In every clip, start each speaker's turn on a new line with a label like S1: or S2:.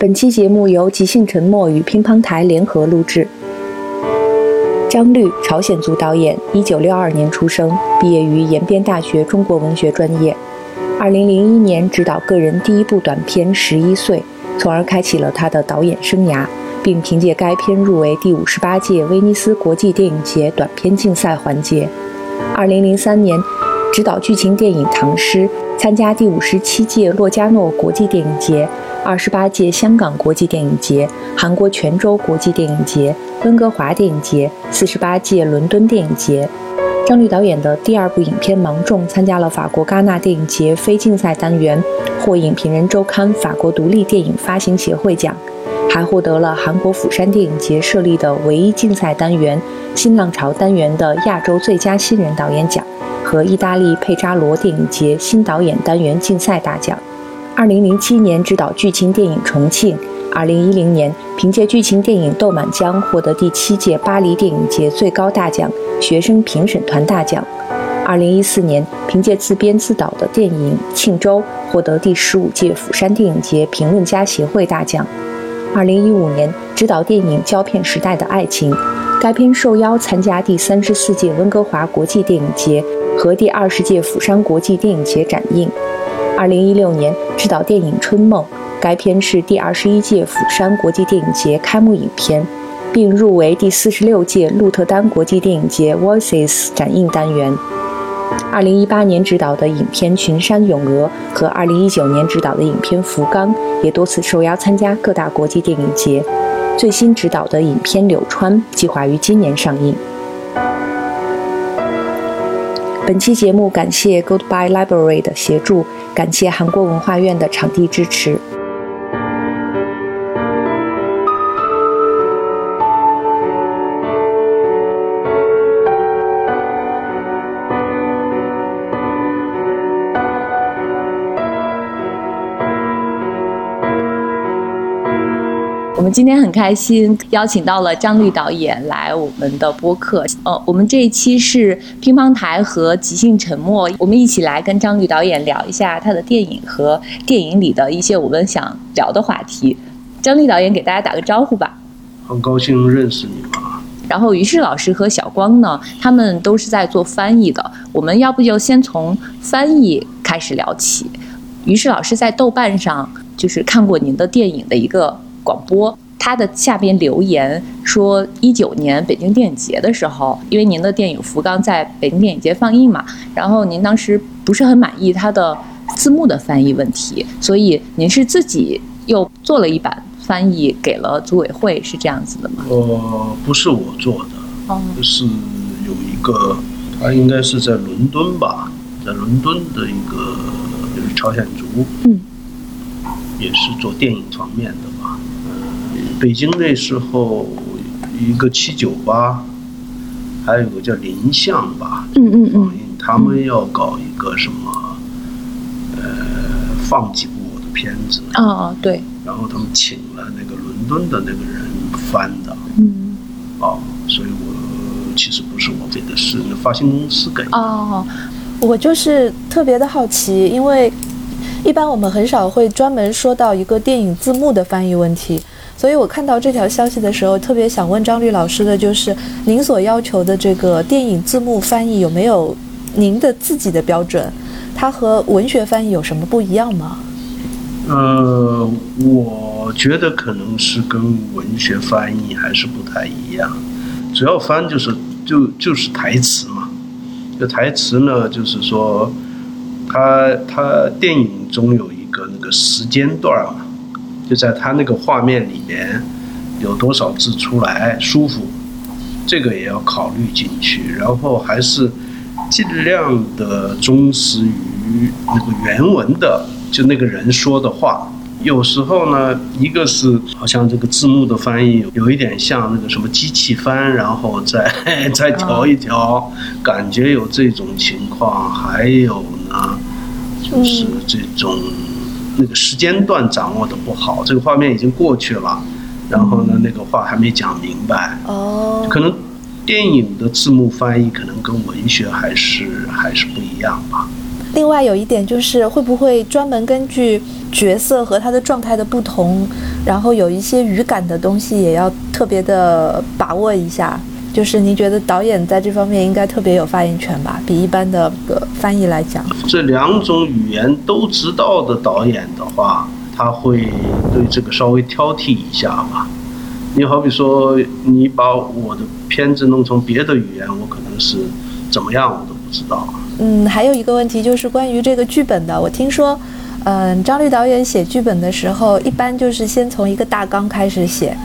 S1: 本期节目由即兴沉默与乒乓台联合录制。张律，朝鲜族导演，一九六二年出生，毕业于延边大学中国文学专业。二零零一年执导个人第一部短片《十一岁》，从而开启了他的导演生涯，并凭借该片入围第五十八届威尼斯国际电影节短片竞赛环节。二零零三年执导剧情电影《唐诗》，参加第五十七届洛迦诺国际电影节。二十八届香港国际电影节、韩国泉州国际电影节、温哥华电影节、四十八届伦敦电影节。张律导演的第二部影片《芒种》参加了法国戛纳电影节非竞赛单元，获影评人周刊法国独立电影发行协会奖，还获得了韩国釜山电影节设立的唯一竞赛单元新浪潮单元的亚洲最佳新人导演奖和意大利佩扎罗电影节新导演单元竞赛大奖。二零零七年执导剧情电影《重庆》，二零一零年凭借剧情电影《豆满江》获得第七届巴黎电影节最高大奖学生评审团大奖。二零一四年凭借自编自导的电影《庆州》获得第十五届釜山电影节评论家协会大奖。二零一五年执导电影《胶片时代的爱情》，该片受邀参加第三十四届温哥华国际电影节和第二十届釜山国际电影节展映。二零一六年执导电影《春梦》，该片是第二十一届釜山国际电影节开幕影片，并入围第四十六届鹿特丹国际电影节 Voices 展映单元。二零一八年执导的影片《群山咏鹅》和二零一九年执导的影片《福冈》也多次受邀参加各大国际电影节。最新执导的影片《柳川》计划于今年上映。本期节目感谢 Goodbye Library 的协助，感谢韩国文化院的场地支持。我们今天很开心，邀请到了张律导演来我们的播客。呃，我们这一期是乒乓台和即兴沉默，我们一起来跟张律导演聊一下他的电影和电影里的一些我们想聊的话题。张律导演给大家打个招呼吧。
S2: 很高兴认识你嘛。
S1: 然后于适老师和小光呢，他们都是在做翻译的。我们要不就先从翻译开始聊起。于适老师在豆瓣上就是看过您的电影的一个。广播，他的下边留言说，一九年北京电影节的时候，因为您的电影《福冈》在北京电影节放映嘛，然后您当时不是很满意他的字幕的翻译问题，所以您是自己又做了一版翻译给了组委会，是这样子的吗？
S2: 呃，不是我做的，哦，是有一个，他应该是在伦敦吧，在伦敦的一个就是朝鲜族，嗯，也是做电影方面的。北京那时候一个七九八，还有个叫林相吧，
S1: 嗯嗯嗯，
S2: 他们要搞一个什么，呃，放几部我的片子，
S1: 啊哦对，
S2: 然后他们请了那个伦敦的那个人翻的，
S1: 嗯，
S2: 哦，所以我其实不是我给的，是那发行公司给的。
S3: 哦，我就是特别的好奇，因为一般我们很少会专门说到一个电影字幕的翻译问题。所以我看到这条消息的时候，特别想问张律老师的就是，您所要求的这个电影字幕翻译有没有您的自己的标准？它和文学翻译有什么不一样吗？
S2: 呃，我觉得可能是跟文学翻译还是不太一样。主要翻就是就就是台词嘛，这台词呢，就是说，它它电影中有一个那个时间段嘛。就在他那个画面里面，有多少字出来舒服，这个也要考虑进去。然后还是尽量的忠实于那个原文的，就那个人说的话。有时候呢，一个是好像这个字幕的翻译有一点像那个什么机器翻，然后再 再调一调，感觉有这种情况。还有呢，就是这种。那个时间段掌握的不好，这个画面已经过去了，然后呢，那个话还没讲明白。
S3: 哦，
S2: 可能电影的字幕翻译可能跟文学还是还是不一样吧。
S3: 另外有一点就是会不会专门根据角色和他的状态的不同，然后有一些语感的东西也要特别的把握一下。就是您觉得导演在这方面应该特别有发言权吧？比一般的个翻译来讲，
S2: 这两种语言都知道的导演的话，他会对这个稍微挑剔一下吧。你好比说，你把我的片子弄成别的语言，我可能是怎么样，我都不知道。
S3: 嗯，还有一个问题就是关于这个剧本的。我听说，嗯，张律导演写剧本的时候，一般就是先从一个大纲开始写，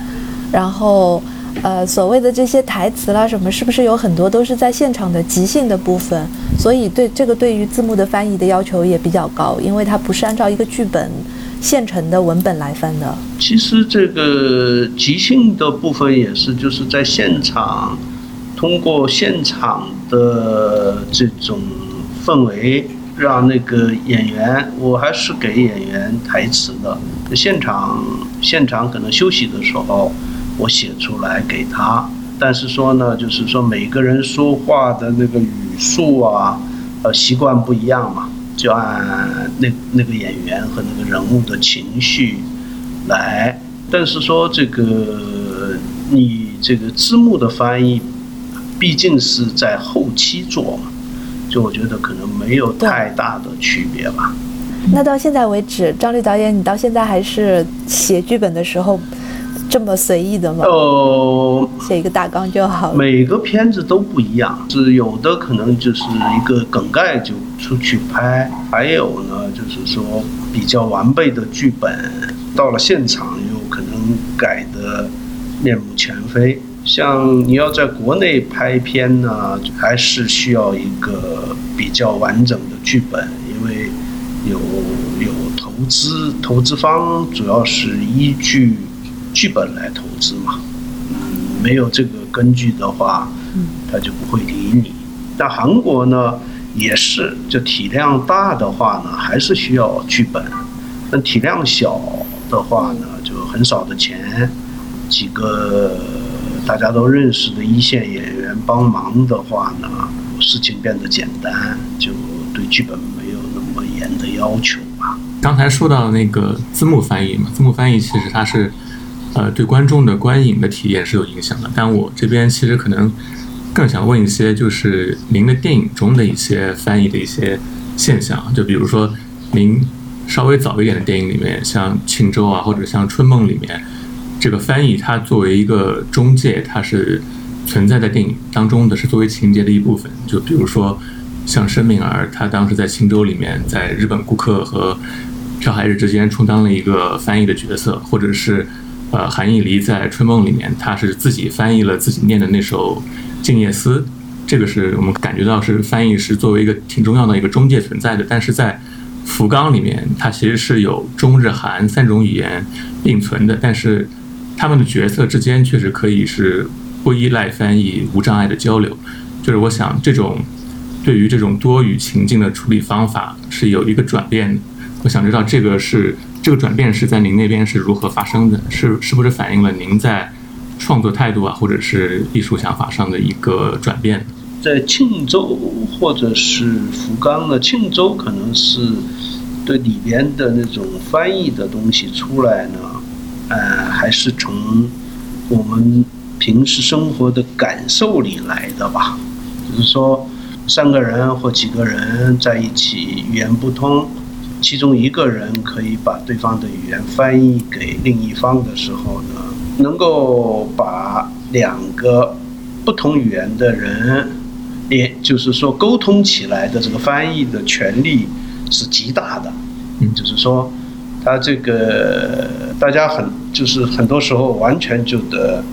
S3: 然后，呃，所谓的这些台词啦什么，是不是有很多都是在现场的即兴的部分？所以对这个对于字幕的翻译的要求也比较高，因为它不是按照一个剧本。现成的文本来翻的。
S2: 其实这个即兴的部分也是，就是在现场，通过现场的这种氛围，让那个演员，我还是给演员台词的。现场现场可能休息的时候，我写出来给他。但是说呢，就是说每个人说话的那个语速啊，呃，习惯不一样嘛。就按那那个演员和那个人物的情绪来，但是说这个你这个字幕的翻译，毕竟是在后期做嘛，就我觉得可能没有太大的区别吧。
S3: 那到现在为止，张律导演，你到现在还是写剧本的时候？这么随意的吗？
S2: 呃，
S3: 写一个大纲就好了。
S2: 每个片子都不一样，是有的可能就是一个梗概就出去拍，还有呢就是说比较完备的剧本，到了现场又可能改的面目全非。像你要在国内拍片呢，还是需要一个比较完整的剧本，因为有有投资，投资方主要是依据。剧本来投资嘛，嗯，没有这个根据的话，他就不会理你。但韩国呢，也是，就体量大的话呢，还是需要剧本；但体量小的话呢，就很少的钱，几个大家都认识的一线演员帮忙的话呢，事情变得简单，就对剧本没有那么严的要求吧。
S4: 刚才说到那个字幕翻译嘛，字幕翻译其实它是。呃，对观众的观影的体验是有影响的，但我这边其实可能更想问一些，就是您的电影中的一些翻译的一些现象，就比如说您稍微早一点的电影里面，像《庆州》啊，或者像《春梦》里面，这个翻译它作为一个中介，它是存在在电影当中的是作为情节的一部分。就比如说像申敏儿，他当时在《庆州》里面，在日本顾客和朴海日之间充当了一个翻译的角色，或者是。呃，韩艺黎在《春梦》里面，他是自己翻译了自己念的那首《静夜思》，这个是我们感觉到是翻译是作为一个挺重要的一个中介存在的。但是在《福冈》里面，它其实是有中日韩三种语言并存的，但是他们的角色之间确实可以是不依赖翻译、无障碍的交流。就是我想，这种对于这种多语情境的处理方法是有一个转变。我想知道这个是。这个转变是在您那边是如何发生的？是是不是反映了您在创作态度啊，或者是艺术想法上的一个转变？
S2: 在庆州或者是福冈的庆州，可能是对里边的那种翻译的东西出来呢，呃，还是从我们平时生活的感受里来的吧。就是说，三个人或几个人在一起，语言不通。其中一个人可以把对方的语言翻译给另一方的时候呢，能够把两个不同语言的人也，就是说沟通起来的这个翻译的权利是极大的。嗯，就是说，他这个大家很就是很多时候完全就得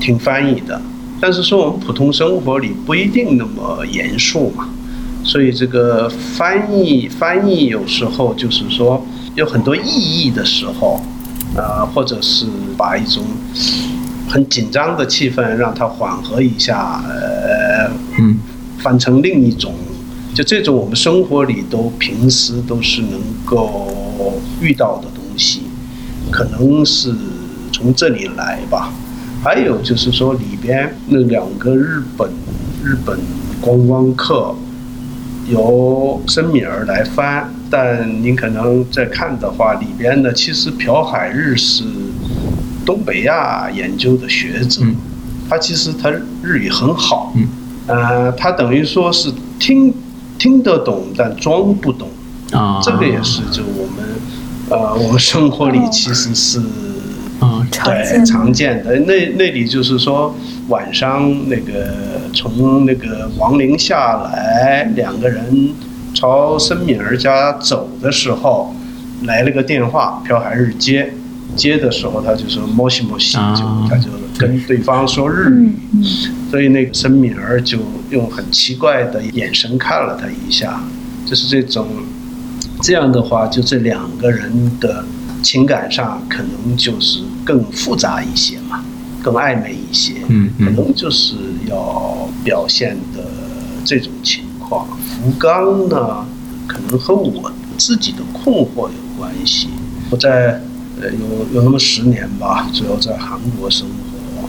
S2: 听翻译的，但是说我们普通生活里不一定那么严肃嘛。所以这个翻译翻译有时候就是说有很多意义的时候，呃，或者是把一种很紧张的气氛让它缓和一下，呃，
S4: 嗯，
S2: 翻成另一种，就这种我们生活里都平时都是能够遇到的东西，可能是从这里来吧。还有就是说里边那两个日本日本观光客。由申敏儿来翻，但您可能在看的话，里边呢，其实朴海日是东北亚研究的学者，
S4: 嗯。
S2: 他其实他日语很好，
S4: 嗯。
S2: 呃，他等于说是听听得懂，但装不懂，
S4: 啊，
S2: 这个也是就我们呃我们生活里其实是。
S4: 啊，
S2: 对，常见的。那那里就是说，晚上那个从那个王陵下来，两个人朝申敏儿家走的时候，来了个电话，朴海日接，接的时候他就说摩西摩西，
S4: 啊。
S2: 就他就跟对方说日语，所以那个申敏儿就用很奇怪的眼神看了他一下，就是这种，这样的话，就这两个人的。情感上可能就是更复杂一些嘛，更暧昧一些，
S4: 嗯嗯
S2: 可能就是要表现的这种情况。福冈呢，可能和我自己的困惑有关系。我在呃有有那么十年吧，主要在韩国生活，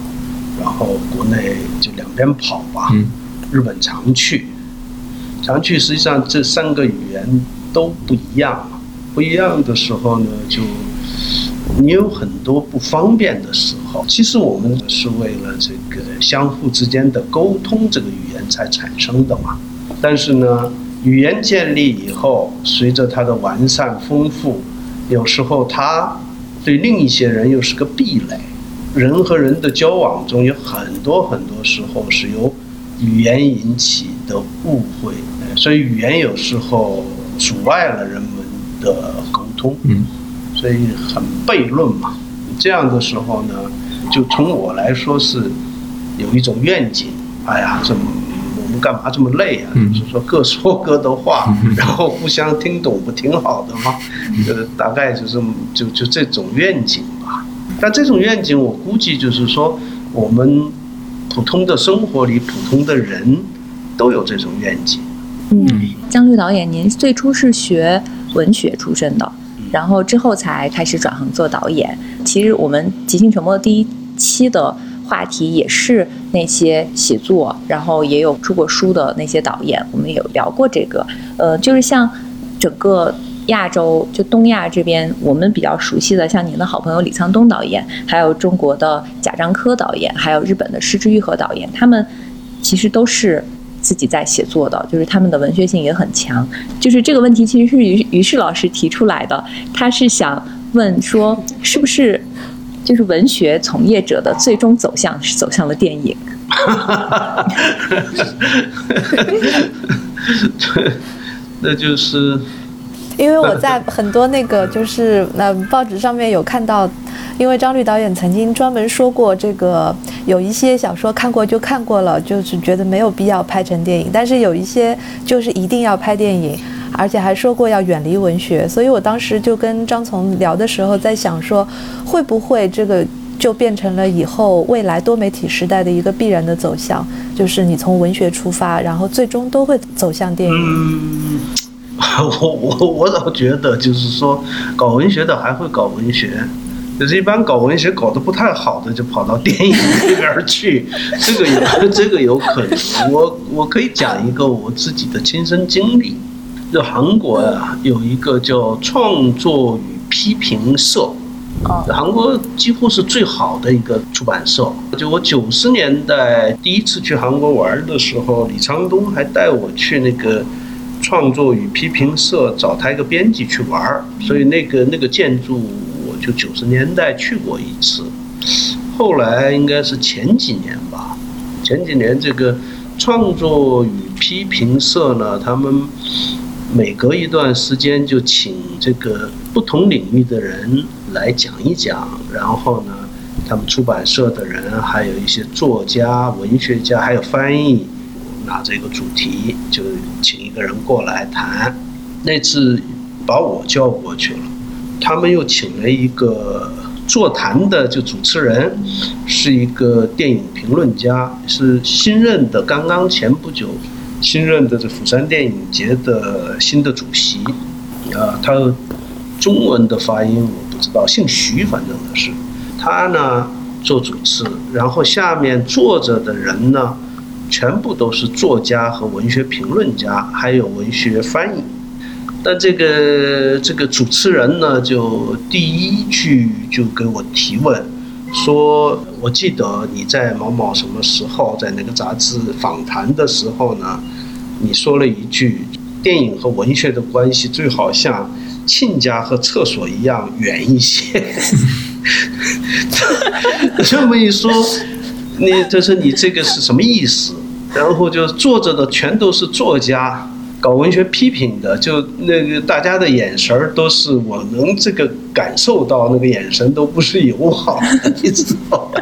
S2: 然后国内就两边跑吧，
S4: 嗯
S2: 日本常去，常去。实际上这三个语言都不一样。不一样的时候呢，就你有很多不方便的时候。其实我们是为了这个相互之间的沟通，这个语言才产生的嘛。但是呢，语言建立以后，随着它的完善丰富，有时候它对另一些人又是个壁垒。人和人的交往中有很多很多时候是由语言引起的误会，所以语言有时候阻碍了人们的沟通。
S4: 嗯
S2: 所以很悖论嘛。这样的时候呢，就从我来说是有一种愿景。哎呀，这么我们干嘛这么累啊？
S4: 嗯
S2: 就是说各说各的话，然后互相听懂，不挺好的吗？呃，大概就这么就就这种愿景吧。但这种愿景，我估计就是说，我们普通的生活里，普通的人都有这种愿景。
S1: 嗯，姜绿导演，您最初是学文学出身的，然后之后才开始转行做导演。其实我们《即兴沉默》第一期的话题也是那些写作，然后也有出过书的那些导演，我们有聊过这个。呃，就是像整个亚洲，就东亚这边，我们比较熟悉的，像您的好朋友李沧东导演，还有中国的贾樟柯导演，还有日本的失之愈合导演，他们其实都是。自己在写作的，就是他们的文学性也很强。就是这个问题其实是于于是老师提出来的，他是想问说，是不是就是文学从业者的最终走向是走向了电影？
S2: 哈哈哈哈哈那就是
S3: 因为我在很多那个就是呃报纸上面有看到，因为张律导演曾经专门说过，这个有一些小说看过就看过了，就是觉得没有必要拍成电影，但是有一些就是一定要拍电影，而且还说过要远离文学，所以我当时就跟张从聊的时候在想说，会不会这个就变成了以后未来多媒体时代的一个必然的走向，就是你从文学出发，然后最终都会走向电影。
S2: 我我我倒觉得就是说，搞文学的还会搞文学，就是一般搞文学搞得不太好的就跑到电影那边去，这个有这个有可能。我我可以讲一个我自己的亲身经历，就韩国啊有一个叫创作与批评社。韩国几乎是最好的一个出版社。就我九十年代第一次去韩国玩的时候，李沧东还带我去那个创作与批评社找他一个编辑去玩儿，所以那个那个建筑我就九十年代去过一次。后来应该是前几年吧，前几年这个创作与批评社呢，他们每隔一段时间就请这个不同领域的人来讲一讲，然后呢，他们出版社的人，还有一些作家、文学家，还有翻译，拿这个主题就请一个人过来谈。那次把我叫过去了，他们又请了一个座谈的就主持人，是一个电影评论家，是新任的，刚刚前不久。新任的这釜山电影节的新的主席，啊，他中文的发音我不知道，姓徐，反正的是他呢做主持，然后下面坐着的人呢全部都是作家和文学评论家，还有文学翻译。但这个这个主持人呢，就第一句就给我提问，说：“我记得你在某某什么时候在那个杂志访谈的时候呢，你说了一句，电影和文学的关系最好像亲家和厕所一样远一些。”这么一说，你这是你这个是什么意思？然后就坐着的全都是作家。搞文学批评的，就那个大家的眼神儿都是我能这个感受到，那个眼神都不是友好的，你知道吧？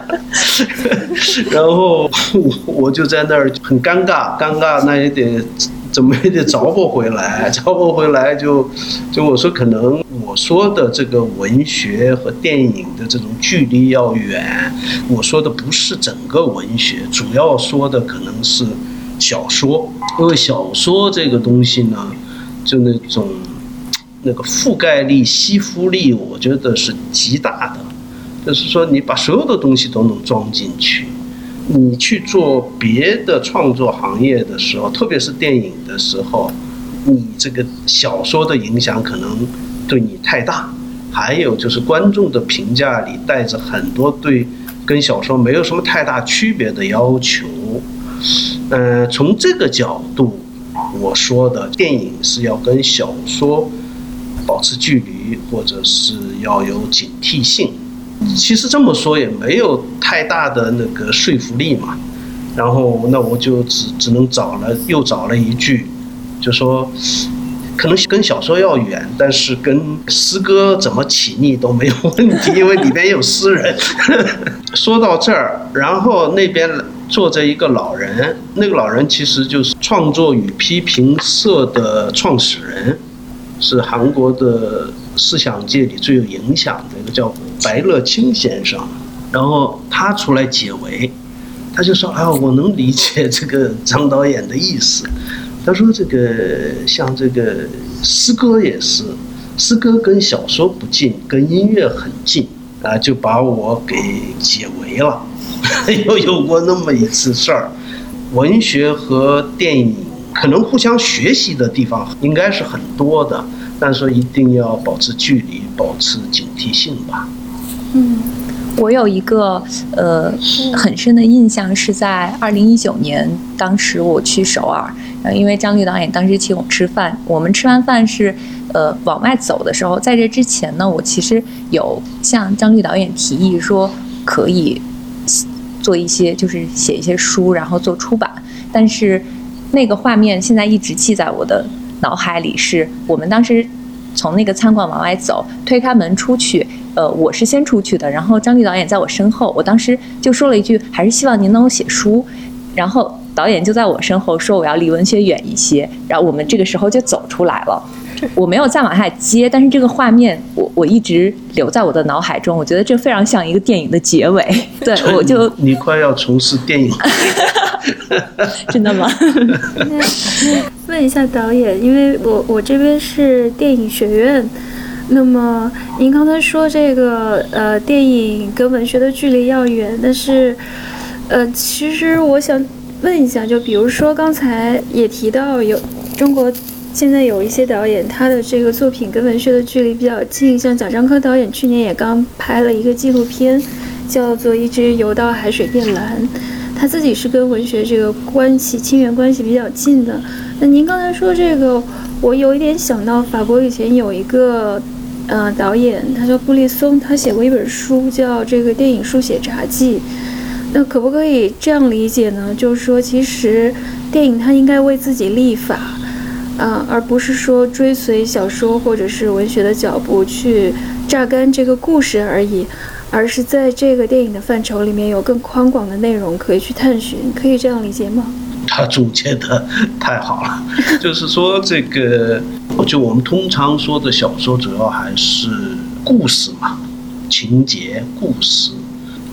S2: 然后我我就在那儿很尴尬，尴尬那也得怎么也得找不回来，找不回来就就我说可能我说的这个文学和电影的这种距离要远，我说的不是整个文学，主要说的可能是。小说，因为小说这个东西呢，就那种那个覆盖力、吸附力，我觉得是极大的。就是说，你把所有的东西都能装进去。你去做别的创作行业的时候，特别是电影的时候，你这个小说的影响可能对你太大。还有就是观众的评价里带着很多对跟小说没有什么太大区别的要求。呃，从这个角度，我说的电影是要跟小说保持距离，或者是要有警惕性。其实这么说也没有太大的那个说服力嘛。然后，那我就只只能找了又找了一句，就说可能跟小说要远，但是跟诗歌怎么起逆都没有问题，因为里边有诗人。说到这儿，然后那边。坐着一个老人，那个老人其实就是创作与批评社的创始人，是韩国的思想界里最有影响的一个叫白乐清先生。然后他出来解围，他就说：“啊，我能理解这个张导演的意思。他说这个像这个诗歌也是，诗歌跟小说不近，跟音乐很近啊，就把我给解围了。”有有过那么一次事儿，文学和电影可能互相学习的地方应该是很多的，但是一定要保持距离，保持警惕性吧。
S1: 嗯，我有一个呃很深的印象是在二零一九年，当时我去首尔，因为张律导演当时请我吃饭，我们吃完饭是呃往外走的时候，在这之前呢，我其实有向张律导演提议说可以。做一些就是写一些书，然后做出版。但是那个画面现在一直记在我的脑海里。是我们当时从那个餐馆往外走，推开门出去，呃，我是先出去的，然后张丽导演在我身后。我当时就说了一句：“还是希望您能够写书。”然后导演就在我身后说：“我要离文学远一些。”然后我们这个时候就走出来了。我没有再往下接，但是这个画面我我一直留在我的脑海中。我觉得这非常像一个电影的结尾。对，我就
S2: 你快要从事电影，
S1: 真的吗？
S5: 问一下导演，因为我我这边是电影学院，那么您刚才说这个呃电影跟文学的距离要远，但是呃其实我想问一下，就比如说刚才也提到有中国。现在有一些导演，他的这个作品跟文学的距离比较近，像贾樟柯导演去年也刚拍了一个纪录片，叫做《一直游到海水变蓝》，他自己是跟文学这个关系亲缘关系比较近的。那您刚才说这个，我有一点想到法国以前有一个，呃，导演，他叫布列松，他写过一本书叫《这个电影书写札记》。那可不可以这样理解呢？就是说，其实电影它应该为自己立法。啊，而不是说追随小说或者是文学的脚步去榨干这个故事而已，而是在这个电影的范畴里面有更宽广的内容可以去探寻，可以这样理解吗？
S2: 他总结的太好了，就是说这个，就我们通常说的小说，主要还是故事嘛，情节、故事。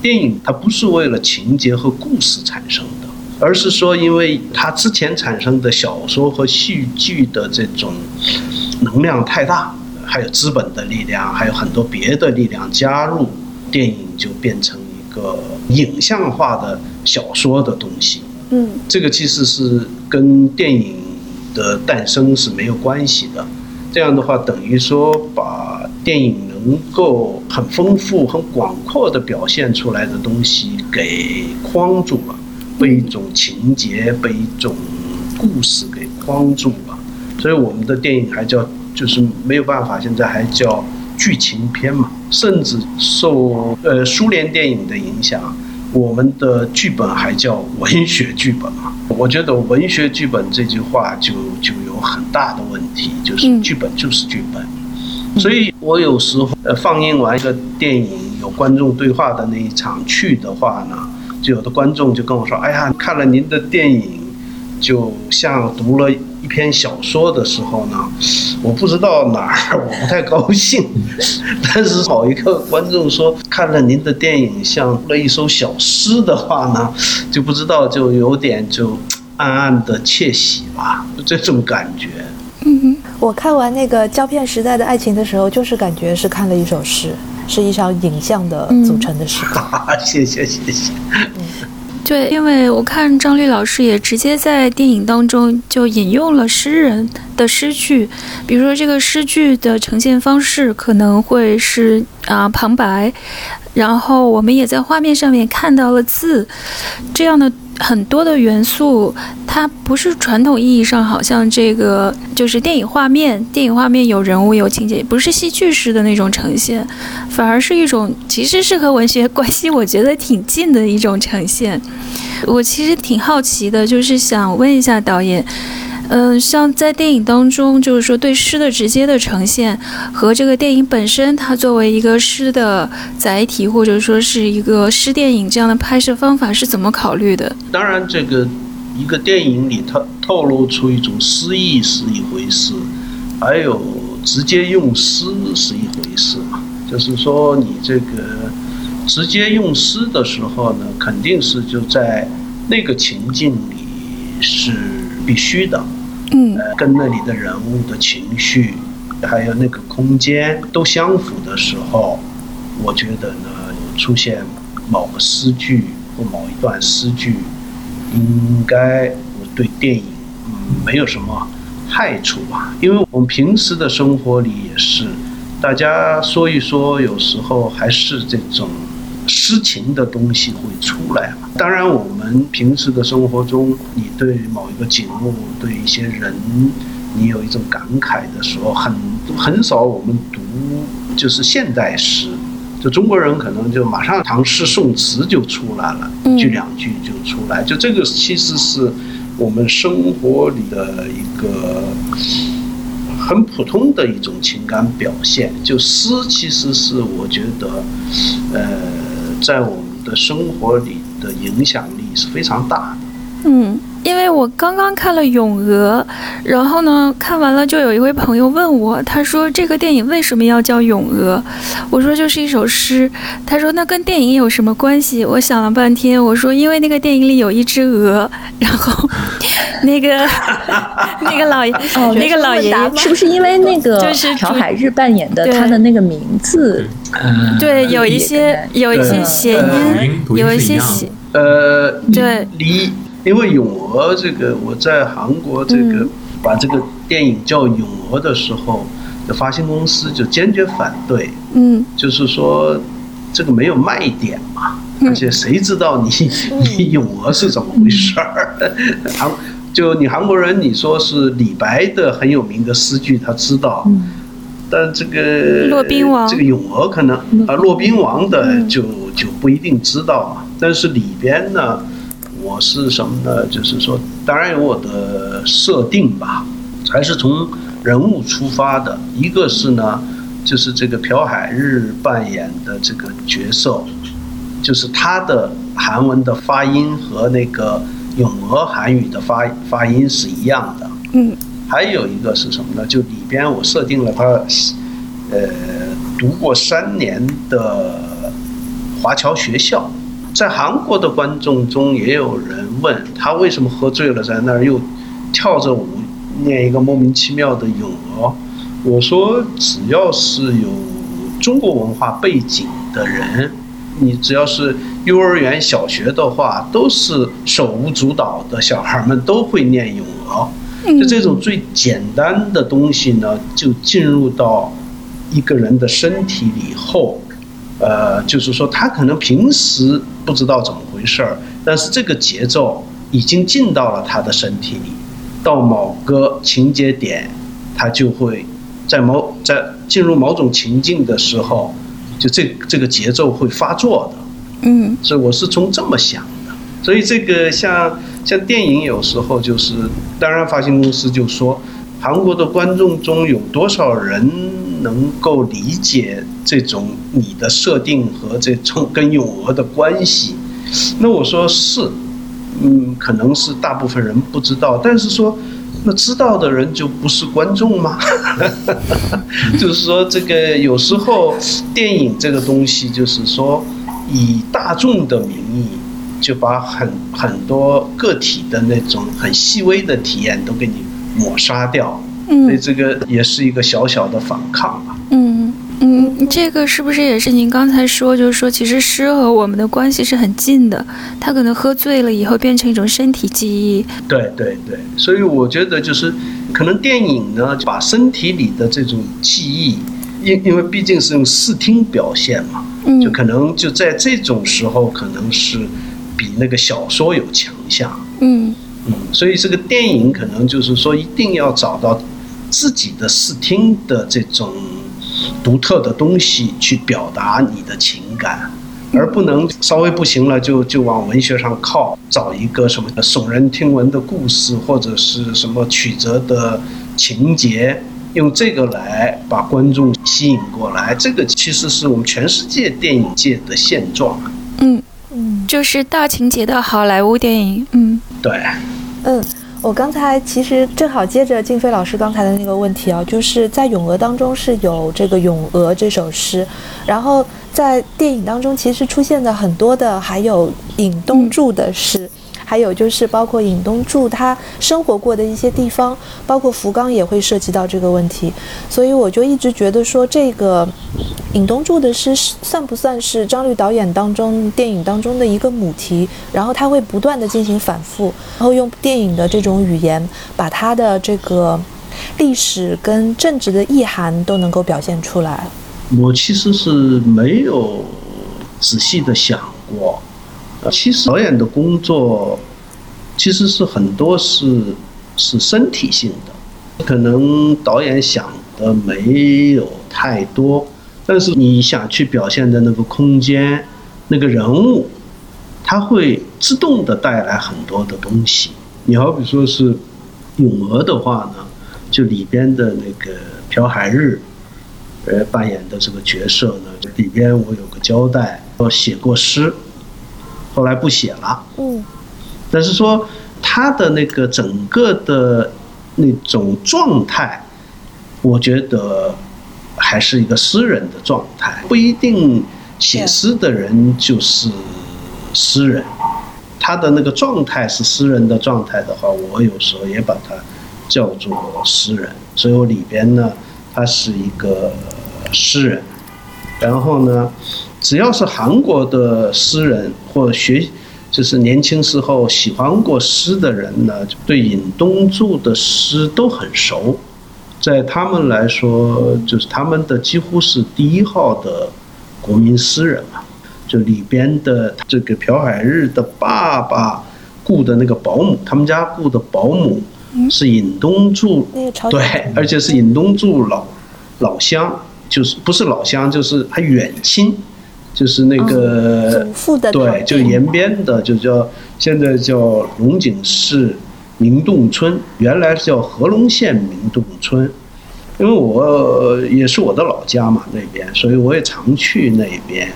S2: 电影它不是为了情节和故事产生的。而是说，因为它之前产生的小说和戏剧的这种能量太大，还有资本的力量，还有很多别的力量加入，电影就变成一个影像化的小说的东西。
S5: 嗯
S2: 这个其实是跟电影的诞生是没有关系的。这样的话，等于说把电影能够很丰富、很广阔的表现出来的东西给框住了，被一种情节、被一种故事给框住了。所以我们的电影还叫，就是没有办法，现在还叫剧情片嘛，甚至受呃苏联电影的影响。我们的剧本还叫文学剧本嘛？我觉得文学剧本这句话就就有很大的问题，就是
S5: 嗯
S2: 剧本就是剧本。所以我有时候呃放映完一个电影有观众对话的那一场去的话呢，就有的观众就跟我说：“哎呀，看了您的电影，就像读了一篇小说的时候呢，我不知道哪儿 我不太高兴。但是某一个观众说看了您的电影像了一首小诗的话呢，就不知道就有点就暗暗的窃喜吧，就这种感觉。
S5: 嗯
S3: 我看完那个胶片时代的爱情的时候，就是感觉是看了一首诗，是一场影像的组成的时光。
S2: 啊，谢谢谢谢。
S5: 对，因为我看张律老师也直接在电影当中就引用了诗人的诗句，比如说这个诗句的呈现方式可能会是啊、旁白，然后我们也在画面上面看到了字，这样的很多的元素，它不是传统意义上好像这个就是电影画面，电影画面有人物有情节，不是戏剧式的那种呈现，反而是一种其实是和文学关系我觉得挺近的一种呈现。我其实挺好奇的，就是想问一下导演，嗯、像在电影当中，就是说对诗的直接的呈现和这个电影本身，它作为一个诗的载体，或者说是一个诗电影这样的拍摄方法是怎么考虑的？
S2: 当然，这个一个电影里透透露出一种诗意是一回事，还有直接用诗是一回事嘛。就是说，你这个直接用诗的时候呢，肯定是就在那个情境里是必须的，
S5: 嗯
S2: 呃，跟那里的人物的情绪，还有那个空间都相符的时候，我觉得呢，出现某个诗句或某一段诗句，应该对电影嗯没有什么害处吧。因为我们平时的生活里也是，大家说一说，有时候还是这种诗情的东西会出来嘛。当然，我们平时的生活中，你对某一个景物、对一些人，你有一种感慨的时候，很很少我们读就是现代诗。就中国人可能就马上唐诗宋词就出来了，
S5: 嗯
S2: 一句两句就出来。就这个其实是我们生活里的一个很普通的一种情感表现。就诗其实是我觉得，呃，在我们的生活里的影响力是非常大的。
S5: 嗯，因为我刚刚看了《咏鹅》，然后呢，看完了就有一位朋友问我，他说这个电影为什么要叫《咏鹅》？我说就是一首诗。他说那跟电影有什么关系？我想了半天，我说因为那个电影里有一只鹅，然后那 个那个老爷，哦那个老爷爷
S1: 是不是因为那个
S5: 就是主
S1: 朴海日扮演的他的那个名字？
S5: 对有一些有一些谐音，有一些谐。
S2: 呃，
S5: 对
S2: 离因为咏鹅这个，我在韩国这个、
S5: 嗯。
S2: 把这个电影叫咏鹅的时候，的发行公司就坚决反对，
S5: 嗯。
S2: 就是说这个没有卖点嘛，
S5: 嗯。
S2: 而且谁知道你你咏鹅是怎么回事儿？韩就你韩国人，你说是李白的很有名的诗句，他知道。但这个
S5: 骆宾王。
S2: 这个咏鹅可能啊，骆宾王。的就就不一定知道嘛。但是里边呢，我是什么呢？就是说，当然有我的设定吧，还是从人物出发的。一个是呢，就是这个朴海日扮演的这个角色，就是他的韩文的发音和那个咏鹅韩语的发发音是一样的。
S5: 嗯
S2: 还有一个是什么呢？就里边我设定了他，呃，读过三年的华侨学校，在韩国的观众中也有人问他为什么喝醉了在那儿又跳着舞念一个莫名其妙的咏鹅。我说只要是有中国文化背景的人，你只要是幼儿园、小学的话，都是手舞足蹈的，小孩们都会念咏鹅。就这种最简单的东西呢，就进入到一个人的身体里后，呃，就是说他可能平时不知道怎么回事儿，但是这个节奏已经进到了他的身体里，到某个情节点，他就会在某在进入某种情境的时候，就这这个节奏会发作的。
S5: 嗯
S2: 所以我是从这么想的。所以这个像像电影有时候就是，当然发行公司就说，韩国的观众中有多少人能够理解这种你的设定和这种跟咏鹅的关系？那我说是，嗯，可能是大部分人不知道，但是说。那知道的人就不是观众吗？就是说，这个有时候电影这个东西，就是说以大众的名义，就把很很多个体的那种很细微的体验都给你抹杀掉，所以
S5: 嗯
S2: 这个也是一个小小的反抗吧。
S5: 嗯嗯，这个是不是也是您刚才说，就是说其实诗和我们的关系是很近的，他可能喝醉了以后变成一种身体记忆。
S2: 对对对，所以我觉得就是可能电影呢，把身体里的这种记忆，因因为毕竟是用视听表现嘛，
S5: 嗯
S2: 就可能就在这种时候，可能是比那个小说有强项。
S5: 嗯
S2: 嗯，所以这个电影可能就是说，一定要找到自己的视听的这种独特的东西去表达你的情感，而不能稍微不行了就就往文学上靠，找一个什么耸人听闻的故事或者是什么曲折的情节，用这个来把观众吸引过来。这个其实是我们全世界电影界的现状啊。
S5: 嗯，
S3: 嗯
S5: 就是大情节的好莱坞电影。嗯
S2: 对，
S3: 嗯，我刚才其实正好接着静飞老师刚才的那个问题啊，就是在《咏鹅》当中是有这个《咏鹅》这首诗，然后在电影当中其实出现的很多的还有尹东柱的诗。还有就是包括尹东柱他生活过的一些地方，包括福冈也会涉及到这个问题，所以我就一直觉得说这个尹东柱的诗算不算是张律导演当中电影当中的一个母题，然后他会不断的进行反复，然后用电影的这种语言把他的这个历史跟政治的意涵都能够表现出来。
S2: 我其实是没有仔细的想，其实导演的工作其实是很多是是身体性的，可能导演想的没有太多，但是你想去表现的那个空间、那个人物，它会自动的带来很多的东西。你好比说是咏鹅的话呢，就里边的那个朴海日。呃，扮演的这个角色呢，这里边我有个交代，我写过诗，后来不写了。
S3: 嗯
S2: 但是说他的那个整个的那种状态，我觉得还是一个诗人的状态，不一定写诗的人就是诗人。他的那个状态是诗人的状态的话，我有时候也把它叫做诗人。所以我里边呢，他是一个诗人。然后呢，只要是韩国的诗人或学，就是年轻时候喜欢过诗的人呢，对尹东柱的诗都很熟，在他们来说，就是他们的几乎是第一号的国民诗人嘛。就里边的这个朴海日的爸爸雇的那个保姆，他们家雇的保姆是尹东柱对，而且是尹东柱老老乡，就是不是老乡，就是他远亲，就是那个、
S3: 祖父的
S2: 对，就延边的，就叫现在叫龙井市明洞村，原来是叫合龙县明洞村。因为我也是我的老家嘛那边，所以我也常去那边。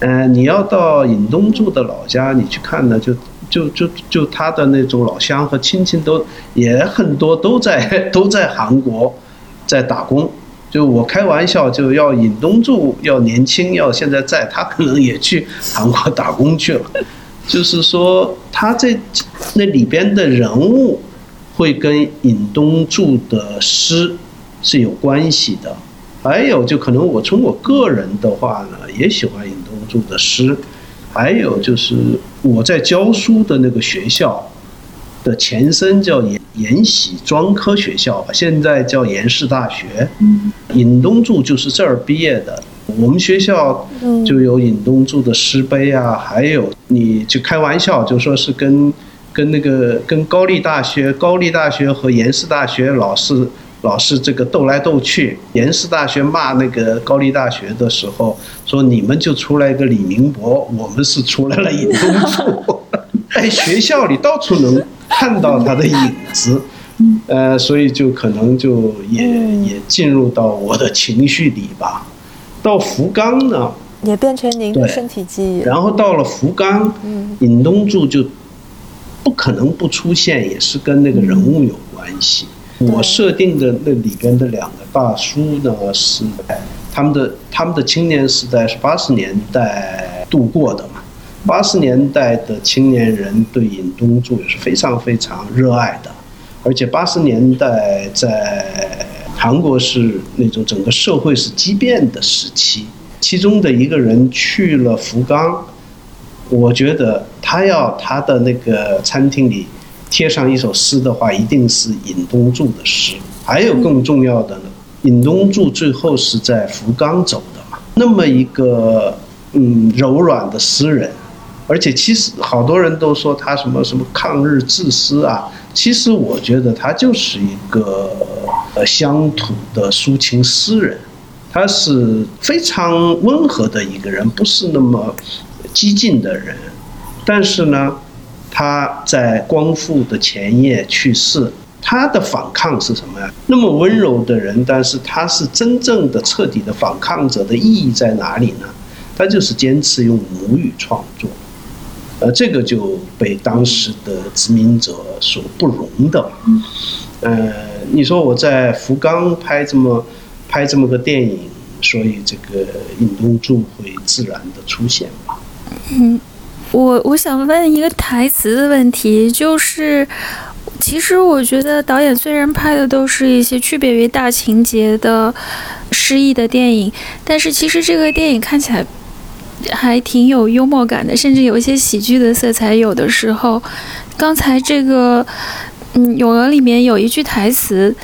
S2: 嗯、你要到尹东柱的老家，你去看呢，就就就就他的那种老乡和亲戚都也很多都在都在韩国在打工。就我开玩笑，就要尹东柱要年轻，要现在在，他可能也去韩国打工去了。就是说，他这那里边的人物会跟尹东柱的诗是有关系的。还有，就可能我从我个人的话呢，也喜欢尹东柱的诗，还有就是我在教书的那个学校的前身叫延延禧专科学校吧，现在叫延世大学。嗯尹东柱就是这儿毕业的。我们学校就有尹东柱的诗碑啊，还有你就开玩笑就说是跟跟那个跟高丽大学、高丽大学和延世大学老是老是这个斗来斗去。延世大学骂那个高丽大学的时候，说你们就出来一个李明博，我们是出来了尹东柱。在 学校里到处能看到他的影子，呃，所以就可能就也也进入到我的情绪里吧。到福冈呢，
S3: 也变成您的身体记忆。
S2: 然后到了福冈，尹东柱就不可能不出现，也是跟那个人物有关系。我设定的那里边的两个大叔呢，是他们的他们的青年时代是八十年代度过的嘛。八十年代的青年人对尹东柱也是非常非常热爱的，而且八十年代在。韩国是那种整个社会是激变的时期，其中的一个人去了福冈，我觉得他要他的那个餐厅里贴上一首诗的话，一定是尹东柱的诗。还有更重要的呢，尹东柱最后是在福冈走的嘛，那么一个嗯柔软的诗人，而且其实好多人都说他什么什么抗日志诗啊。其实我觉得他就是一个呃乡土的抒情诗人，他是非常温和的一个人，不是那么激进的人。但是呢，他在光复的前夜去世，他的反抗是什么呀？那么温柔的人，但是他是真正的彻底的反抗者的意义在哪里呢？他就是坚持用母语创作。呃，这个就被当时的殖民者所不容的。呃，你说我在福冈拍这么拍这么个电影，所以这个尹东柱会自然的出现吧？
S5: 嗯，我我想问一个台词的问题，就是其实我觉得导演虽然拍的都是一些区别于大情节的诗意的电影，但是其实这个电影看起来。还挺有幽默感的，甚至有一些喜剧的色彩。有的时候，刚才这个，嗯，《咏鹅》里面有一句台词，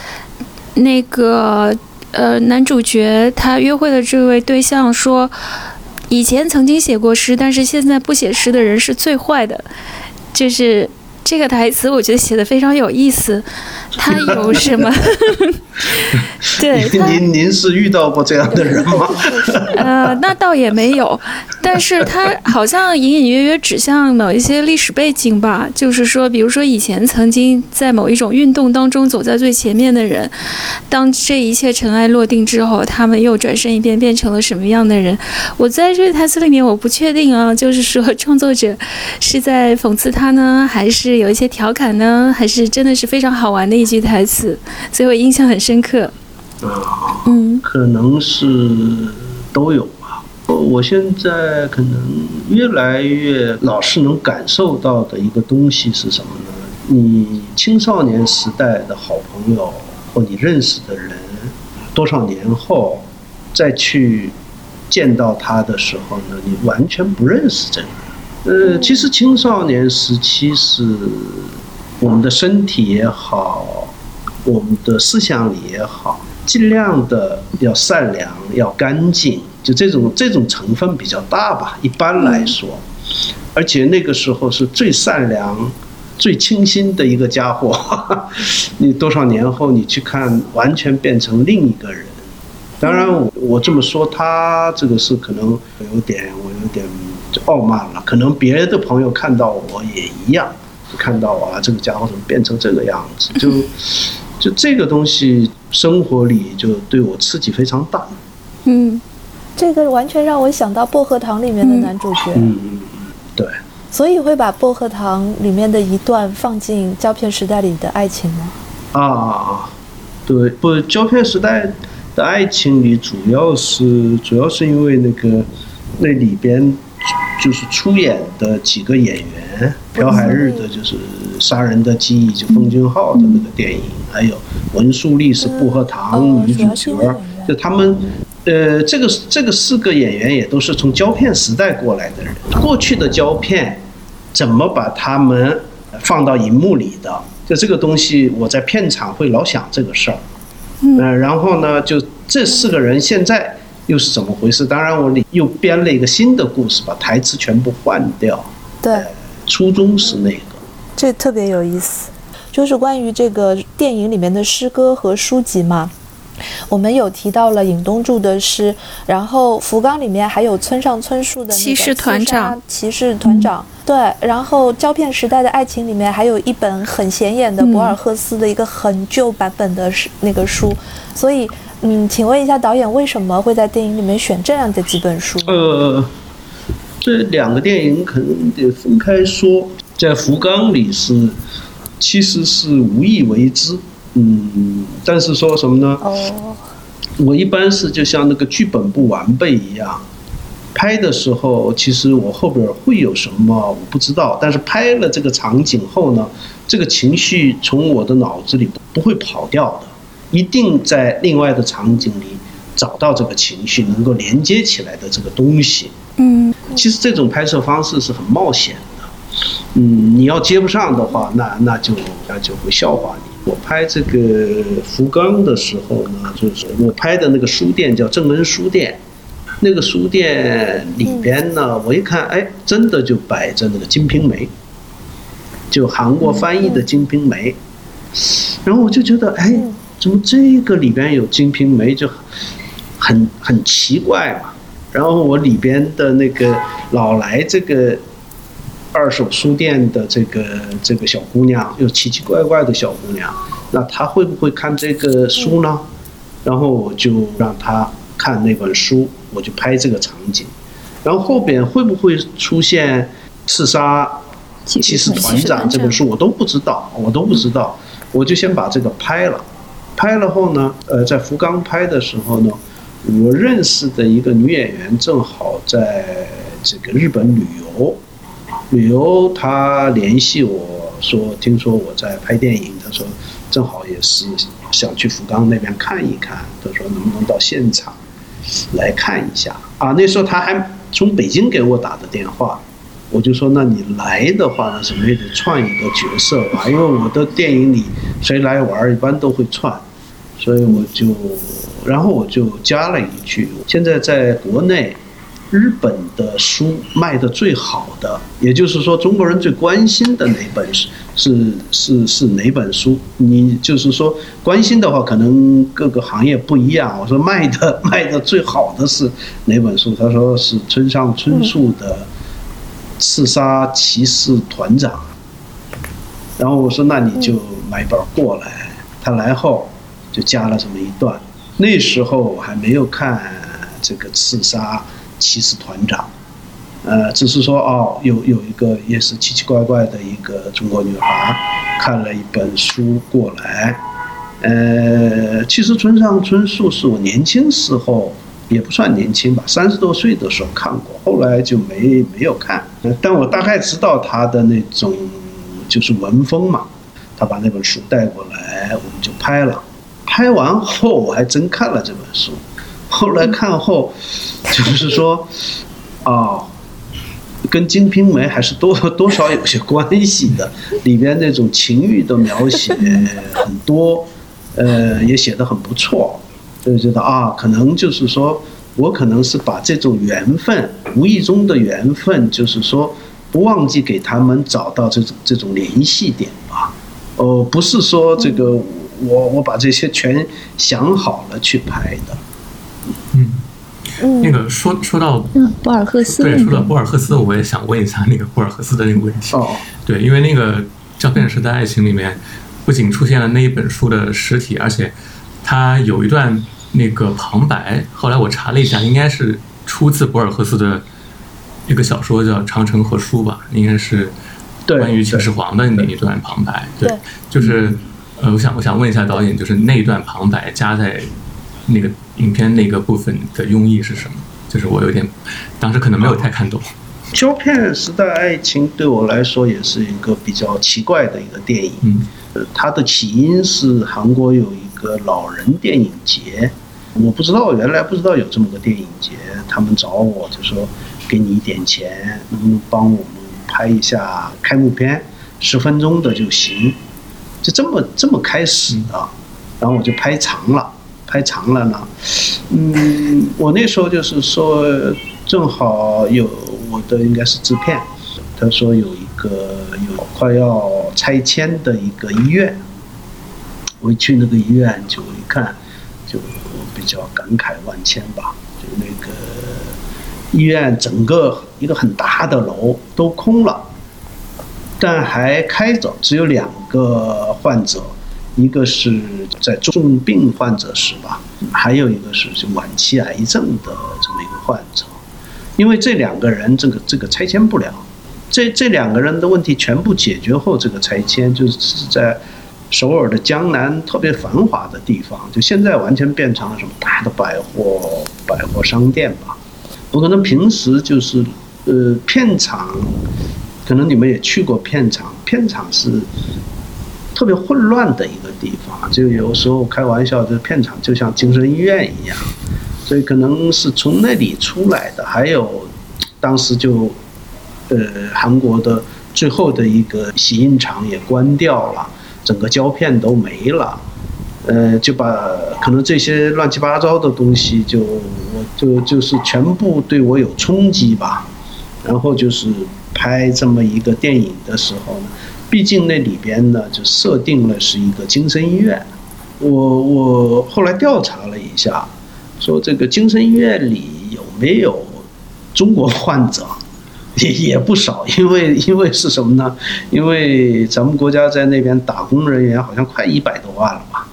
S5: 那个呃，男主角他约会的这位对象说，以前曾经写过诗，但是现在不写诗的人是最坏的，就是。这个台词我觉得写的非常有意思，他有什么？对，
S2: 您您是遇到过这样的人吗？
S5: 呃，那倒也没有，但是他好像隐隐约约指向某一些历史背景吧，就是说，比如说以前曾经在某一种运动当中走在最前面的人，当这一切尘埃落定之后，他们又转身一变变成了什么样的人？我在这个台词里面我不确定啊，就是说创作者是在讽刺他呢，还是？有一些调侃呢，还是真的是非常好玩的一句台词，所以我印象很深刻。
S2: 嗯，可能是都有吧。我现在可能越来越老是能感受到的一个东西是什么呢？你青少年时代的好朋友或你认识的人，多少年后再去见到他的时候呢，你完全不认识这个人。呃，其实青少年时期是我们的身体也好，我们的思想里也好，尽量的要善良，要干净，就这种这种成分比较大吧。一般来说，而且那个时候是最善良、最清新的一个家伙。你多少年后你去看，完全变成另一个人。当然，我我这么说，他这个是可能有点，我有点。傲慢了，可能别的朋友看到我也一样，看到啊，这个家伙怎么变成这个样子？就 就这个东西，生活里就对我刺激非常大。
S3: 嗯，这个完全让我想到《薄荷糖》里面的男主角。
S2: 嗯嗯，对。
S3: 所以会把《薄荷糖》里面的一段放进胶片时代里的爱情吗？
S2: 啊，对，不，胶片时代的爱情里主要是主要是因为那个那里边。就是出演的几个演员，朴海日的就是《杀人的记忆》，就奉俊昊的那个电影，还有文素丽是薄荷糖女主角，就他们呃，这个这个四个演员也都是从胶片时代过来的人，过去的胶片怎么把他们放到荧幕里的？就这个东西，我在片场会老想这个事儿。嗯，然后呢，就这四个人现在又是怎么回事？当然，我里又编了一个新的故事，把台词全部换掉。
S3: 对，
S2: 初衷是那个，
S3: 这特别有意思，就是关于这个电影里面的诗歌和书籍嘛。我们有提到了尹东柱的诗，然后福冈里面还有村上春树的《
S5: 骑士团长》，
S3: 骑士团长。对，然后胶片时代的爱情里面还有一本很显眼的博尔赫斯的一个很旧版本的那个书，所以，嗯，请问一下导演，为什么会在电影里面选这样的几本书？
S2: 呃。这两个电影可能得分开说，在福冈里是，其实是无意为之，嗯，但是说什么呢？
S3: 哦，
S2: 我一般是就像那个剧本不完备一样，拍的时候其实我后边会有什么我不知道，但是拍了这个场景后呢，这个情绪从我的脑子里不会跑掉的，一定在另外的场景里找到这个情绪能够连接起来的这个东西。
S3: 嗯，
S2: 其实这种拍摄方式是很冒险的，嗯，你要接不上的话，那那就那就会笑话你。我拍这个福冈的时候呢，就是我拍的那个书店叫正恩书店，那个书店里边呢，我一看，哎，真的就摆着那个《金瓶梅》，就韩国翻译的《金瓶梅》，然后我就觉得，哎，怎么这个里边有《金瓶梅》，就很很奇怪嘛。然后我里边的那个老来这个二手书店的这个这个小姑娘，又奇奇怪怪的小姑娘，那她会不会看这个书呢？然后我就让她看那本书，我就拍这个场景。然后后边会不会出现刺杀骑士团长这本书，我都不知道，我都不知道。我就先把这个拍了，拍了后呢，呃，在福冈拍的时候呢。我认识的一个女演员正好在这个日本旅游，旅游她联系我说，听说我在拍电影，她说正好也是想去福冈那边看一看，她说能不能到现场来看一下啊？那时候她还从北京给我打的电话，我就说那你来的话呢，怎么也得串一个角色吧，因为我的电影里谁来玩一般都会串，所以我就。然后我就加了一句：现在在国内，日本的书卖的最好的，也就是说中国人最关心的哪本是是是是哪本书？你就是说关心的话，可能各个行业不一样。我说卖的卖的最好的是哪本书？他说是村上春树的《刺杀骑士团长》。然后我说那你就买本过来。他来后就加了这么一段。那时候我还没有看这个刺杀骑士团长，呃，只是说哦，有有一个也是奇奇怪怪的一个中国女孩，看了一本书过来，呃，其实村上春树是我年轻时候也不算年轻吧，三十多岁的时候看过，后来就没没有看，但我大概知道他的那种就是文风嘛，他把那本书带过来，我们就拍了。拍完后我还真看了这本书，后来看后，就是说，啊，跟《金瓶梅》还是多 多少有些关系的，里边那种情欲的描写很多，呃，也写得很不错，就觉得啊，可能就是说我可能是把这种缘分，无意中的缘分，就是说不忘记给他们找到这种这种联系点吧，哦，不是说这个。我我把这些全想好了去拍的，
S4: 嗯，那个说说到嗯
S5: 博尔赫斯，
S4: 对，说到博尔赫斯，我也想问一下那个博尔赫斯的那个问题。
S2: 哦，
S4: 对，因为那个《胶片时代爱情》里面不仅出现了那一本书的实体，而且它有一段那个旁白。后来我查了一下，应该是出自博尔赫斯的一个小说，叫《长城和书》吧，应该是关于秦始皇的那一段旁白。对，就是。呃，我想我想问一下导演，就是那段旁白加在那个影片那个部分的用意是什么？就是我有点当时可能没有太看懂。
S2: 胶片时代爱情对我来说也是一个比较奇怪的一个电影。
S4: 嗯，
S2: 呃，它的起因是韩国有一个老人电影节，我不知道，原来不知道有这么个电影节，他们找我就说给你一点钱，能不能帮我们拍一下开幕片，十分钟的就行，就这么这么开始的，然后我就拍长了，拍长了呢，嗯，我那时候就是说正好有我的应该是制片，他说有一个有快要拆迁的一个医院。我一去那个医院，就一看，就比较感慨万千吧。就那个医院整个一个很大的楼都空了，但还开着，只有两个患者，一个是在重病患者室吧，还有一个是就晚期癌症的这么一个患者。因为这两个人，这个这个拆迁不了，这这两个人的问题全部解决后，这个拆迁就是在。首尔的江南特别繁华的地方，就现在完全变成了什么大的百货百货商店吧。我可能平时就是，呃，片场，可能你们也去过片场，片场是特别混乱的一个地方。就有时候开玩笑，这片场就像精神医院一样。所以可能是从那里出来的。还有，当时就，呃，韩国的最后的一个洗印厂也关掉了。整个胶片都没了，呃，就把可能这些乱七八糟的东西，就我就就是全部对我有冲击吧。然后就是拍这么一个电影的时候呢，毕竟那里边呢就设定了是一个精神医院。我我后来调查了一下，说这个精神医院里有没有中国患者？也也不少，因为因为是什么呢？因为咱们国家在那边打工人员好像快一百多万了吧，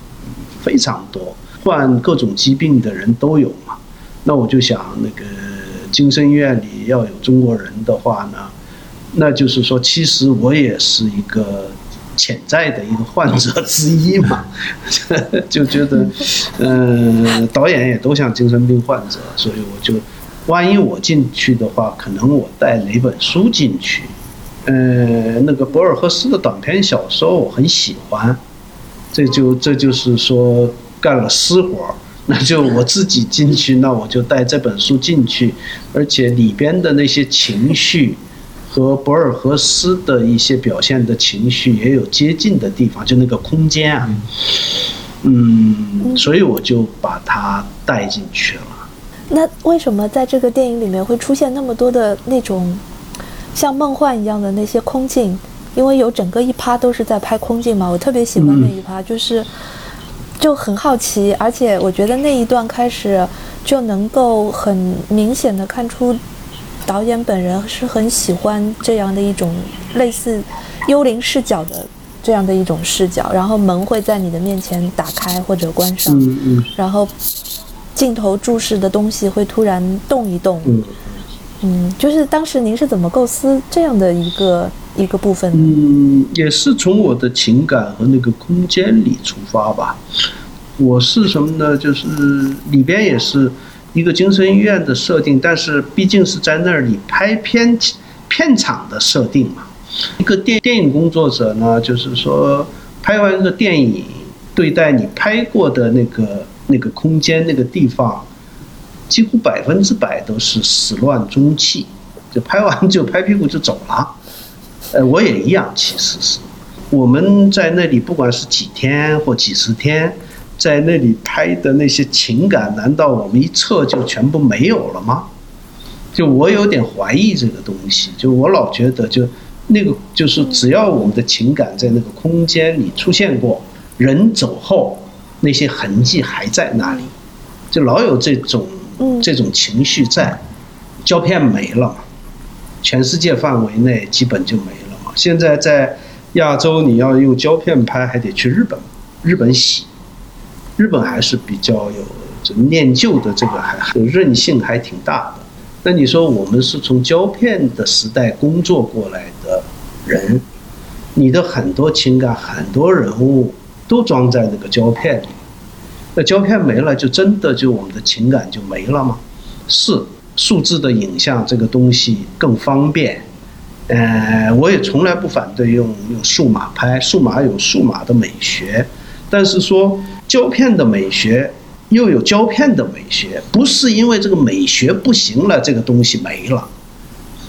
S2: 非常多，患各种疾病的人都有嘛。那我就想，那个精神医院里要有中国人的话呢，那就是说，其实我也是一个潜在的一个患者之一嘛，就觉得，嗯，导演也都像精神病患者，所以我就。万一我进去的话，可能我带哪本书进去？呃，那个博尔赫斯的短篇小说我很喜欢，这就这就是说干了私活 那就我自己进去，那我就带这本书进去，而且里边的那些情绪和博尔赫斯的一些表现的情绪也有接近的地方，就那个空间啊，嗯，所以我就把它带进去了。
S3: 那为什么在这个电影里面会出现那么多的那种像梦幻一样的那些空镜？因为有整个一趴都是在拍空镜嘛，我特别喜欢那一趴，就是就很好奇，而且我觉得那一段开始就能够很明显的看出导演本人是很喜欢这样的一种类似幽灵视角的这样的一种视角，然后门会在你的面前打开或者关上，然后。镜头注视的东西会突然动一动，嗯，嗯，就是当时您是怎么构思这样的一个一个部分的？
S2: 嗯，也是从我的情感和那个空间里出发吧。我是什么呢？就是里边也是一个精神医院的设定，但是毕竟是在那里拍片片场的设定嘛。一个电电影工作者呢，就是说拍完一个电影，对待你拍过的那个。那个空间，那个地方，几乎百分之百都是始乱终弃，就拍完就拍屁股就走了。呃，我也一样，其实是我们在那里，不管是几天或几十天，在那里拍的那些情感，难道我们一撤就全部没有了吗？就我有点怀疑这个东西，就我老觉得，就那个就是只要我们的情感在那个空间里出现过，人走后。那些痕迹还在那里，就老有这种这种情绪在。胶片没了嘛，全世界范围内基本就没了嘛。现在在亚洲，你要用胶片拍，还得去日本，日本洗。日本还是比较有这念旧的，这个还韧性还挺大的。那你说我们是从胶片的时代工作过来的人，你的很多情感、很多人物。都装在那个胶片里，那胶片没了，就真的就我们的情感就没了吗？是，数字的影像这个东西更方便，呃，我也从来不反对用用数码拍，数码有数码的美学，但是说胶片的美学又有胶片的美学，不是因为这个美学不行了，这个东西没了，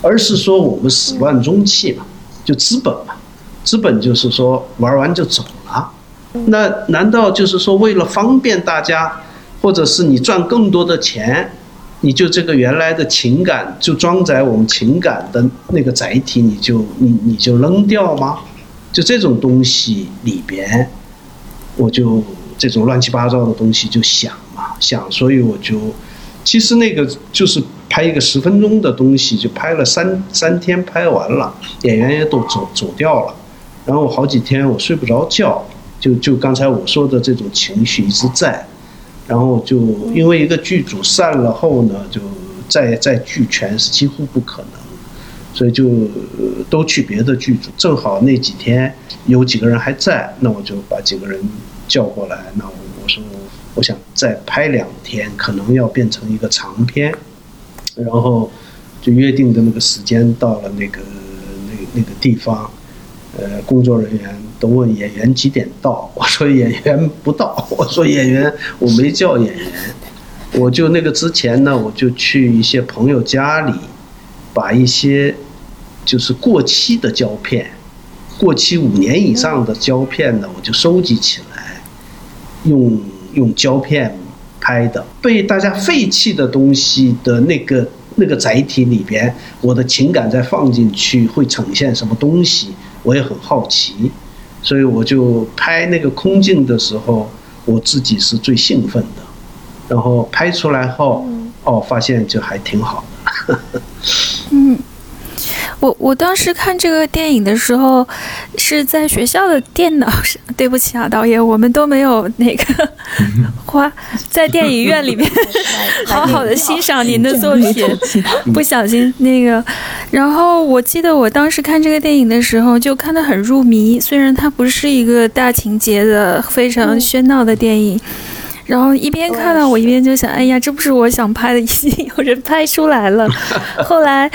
S2: 而是说我们始乱终弃嘛，就资本嘛，资本就是说玩完就走了。那难道就是说为了方便大家，或者是你赚更多的钱，你就这个原来的情感就装载我们情感的那个载体，你就你你就扔掉吗？就这种东西里边，我就这种乱七八糟的东西就想嘛想，所以我就其实那个就是拍一个十分钟的东西，就拍了三三天拍完了，演员也都走走掉了，然后好几天我睡不着觉。就就刚才我说的这种情绪一直在，然后就因为一个剧组散了后呢，就再再聚全是几乎不可能，所以就都去别的剧组。正好那几天有几个人还在，那我就把几个人叫过来。那我我说我想再拍两天，可能要变成一个长片，然后就约定的那个时间到了那个那那个地方，呃，工作人员。都问演员几点到？我说演员不到。我说演员我没叫演员，我就那个之前呢，我就去一些朋友家里，把一些就是过期的胶片，过期五年以上的胶片呢，我就收集起来，用用胶片拍的。被大家废弃的东西的那个那个载体里边，我的情感再放进去会呈现什么东西？我也很好奇。所以我就拍那个空镜的时候，我自己是最兴奋的，然后拍出来后，哦，发现就还挺好的。
S5: 嗯。我我当时看这个电影的时候，是在学校的电脑上。对不起啊，导演，我们都没有那个 花在电影院里面 好好的欣赏您的作品，不小心那个。然后我记得我当时看这个电影的时候，就看得很入迷。虽然它不是一个大情节的、非常喧闹的电影。然后一边看到我一边就想，哎呀，这不是我想拍的，已经有人拍出来了。后来，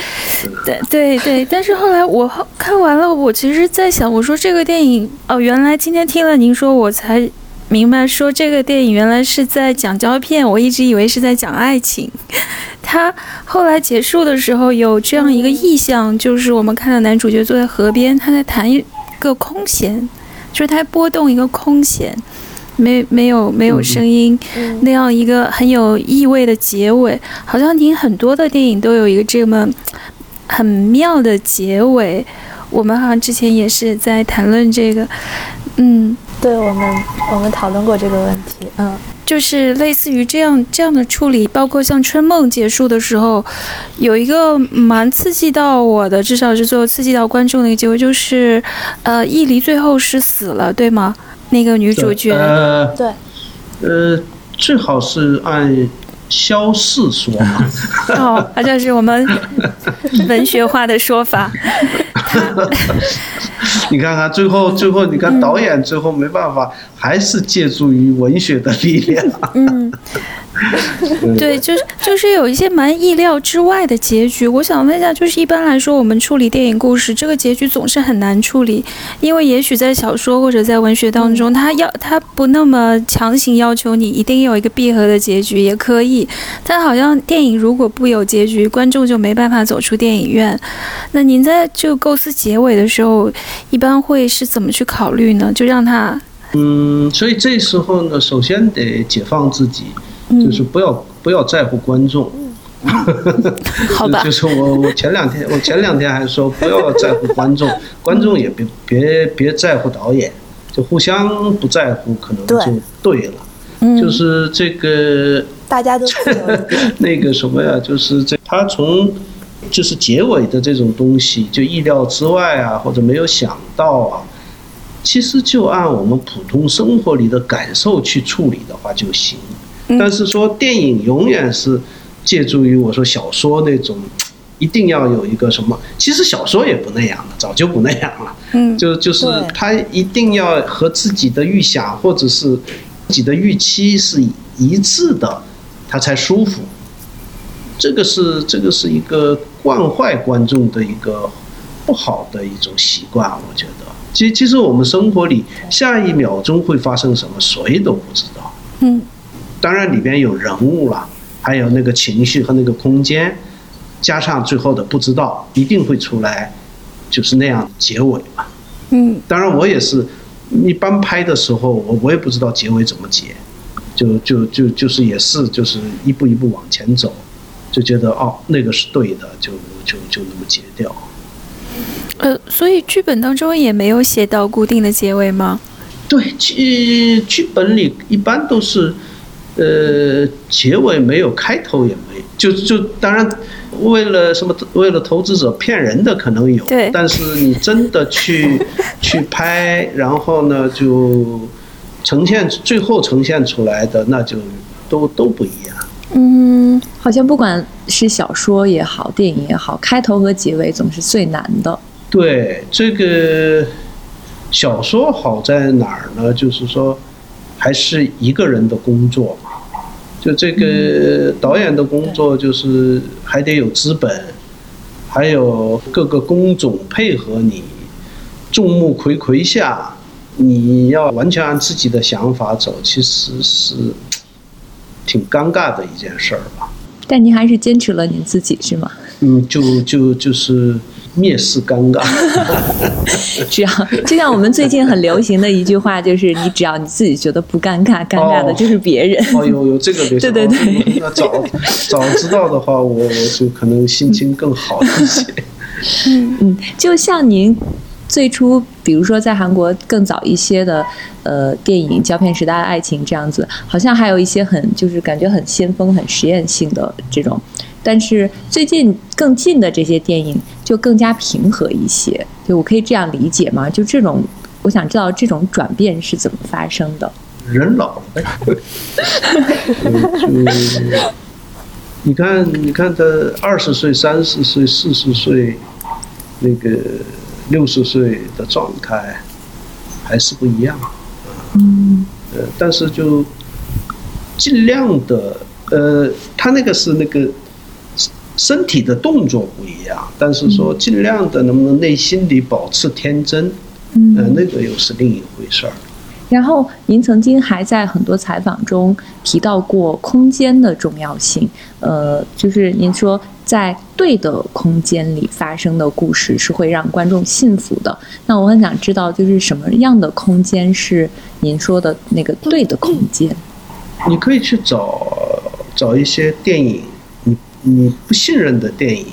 S5: 对对对，但是后来我看完了，我其实在想，我说这个电影哦，原来今天听了您说，我才明白，说这个电影原来是在讲胶片，我一直以为是在讲爱情。他后来结束的时候有这样一个意象，就是我们看到男主角坐在河边，他在弹一个空弦，就是他拨动一个空弦。没没有没有声音，那样一个很有意味的结尾，好像您很多的电影都有一个这么很妙的结尾。我们好像之前也是在谈论这个，嗯，
S3: 对我们我们讨论过这个问题，嗯，
S5: 就是类似于这样这样的处理，包括像《春梦》结束的时候，有一个蛮刺激到我的，至少是最后刺激到观众的一个结尾，就是呃，易离最后是死了，对吗？那个女主角，
S3: 对，
S2: 呃，最好是按肖氏说。
S5: 哦，好像是我们文学化的说法。
S2: 你看看最后，最后你看导演最后没办法，还是借助于文学的力量。
S5: 嗯。对，就是就是有一些蛮意料之外的结局。我想问一下，就是一般来说，我们处理电影故事，这个结局总是很难处理，因为也许在小说或者在文学当中，他要他不那么强行要求你一定有一个闭合的结局，也可以。但好像电影如果不有结局，观众就没办法走出电影院。那您在就构思结尾的时候，一般会是怎么去考虑呢？就让他
S2: 嗯，所以这时候呢，首先得解放自己。就是不要不要在乎观众，
S5: 好吧？
S2: 就是我我前两天我前两天还说不要在乎观众，观众也别别别在乎导演，就互相不在乎可能就对了。就是这个
S3: 大家都
S2: 那个什么呀？就是这他从就是结尾的这种东西，就意料之外啊，或者没有想到啊，其实就按我们普通生活里的感受去处理的话就行。但是说电影永远是借助于我说小说那种，一定要有一个什么？其实小说也不那样了，早就不那样了。嗯，就就是他一定要和自己的预想或者是自己的预期是一致的，他才舒服。这个是这个是一个惯坏观众的一个不好的一种习惯，我觉得。其其实我们生活里下一秒钟会发生什么，谁都不知道。嗯。当然里边有人物了，还有那个情绪和那个空间，加上最后的不知道，一定会出来，就是那样结尾嘛。
S5: 嗯，
S2: 当然我也是，一般拍的时候，我我也不知道结尾怎么结，就就就就是也是就是一步一步往前走，就觉得哦那个是对的，就就就那么结掉。
S5: 呃，所以剧本当中也没有写到固定的结尾吗？
S2: 对，剧剧本里一般都是，呃，结尾没有，开头也没，就就当然，为了什么，为了投资者骗人的可能有，
S5: 对
S2: 但是你真的去 去拍，然后呢就呈现最后呈现出来的，那就都都不一样。
S5: 嗯，
S1: 好像不管是小说也好，电影也好，开头和结尾总是最难的。
S2: 对这个小说好在哪儿呢？就是说，还是一个人的工作嘛。就这个导演的工作，就是还得有资本，还有各个工种配合你，众目睽睽下，你要完全按自己的想法走，其实是挺尴尬的一件事儿吧。
S1: 但您还是坚持了您自己，是吗？
S2: 嗯，就就就是蔑视尴尬。
S1: 只要就像我们最近很流行的一句话，就是你只要你自己觉得不尴尬，尴尬的就是别人。
S2: 哦，有有这个 流行
S1: 对对对
S2: 那早早知道的话，我我就可能心情更好一些。
S1: 嗯，就像您最初，比如说在韩国更早一些的呃电影《胶片时代的爱情》这样子，好像还有一些很就是感觉很先锋、很实验性的这种。但是最近更近的这些电影就更加平和一些，就我可以这样理解吗？就这种，我想知道这种转变是怎么发生的。
S2: 人老了，你看，你看他二十岁、三十岁、四十岁，那个六十岁的状态还是不一样。嗯，呃，但是就尽量的，呃，他那个是那个身体的动作不一样，但是说尽量的能不能内心里保持天真，呃，那个又是另一回事儿。
S1: 然后，您曾经还在很多采访中提到过空间的重要性。呃，就是您说在对的空间里发生的故事是会让观众信服的。那我很想知道，就是什么样的空间是您说的那个对的空间？
S2: 你可以去找找一些电影，你你不信任的电影，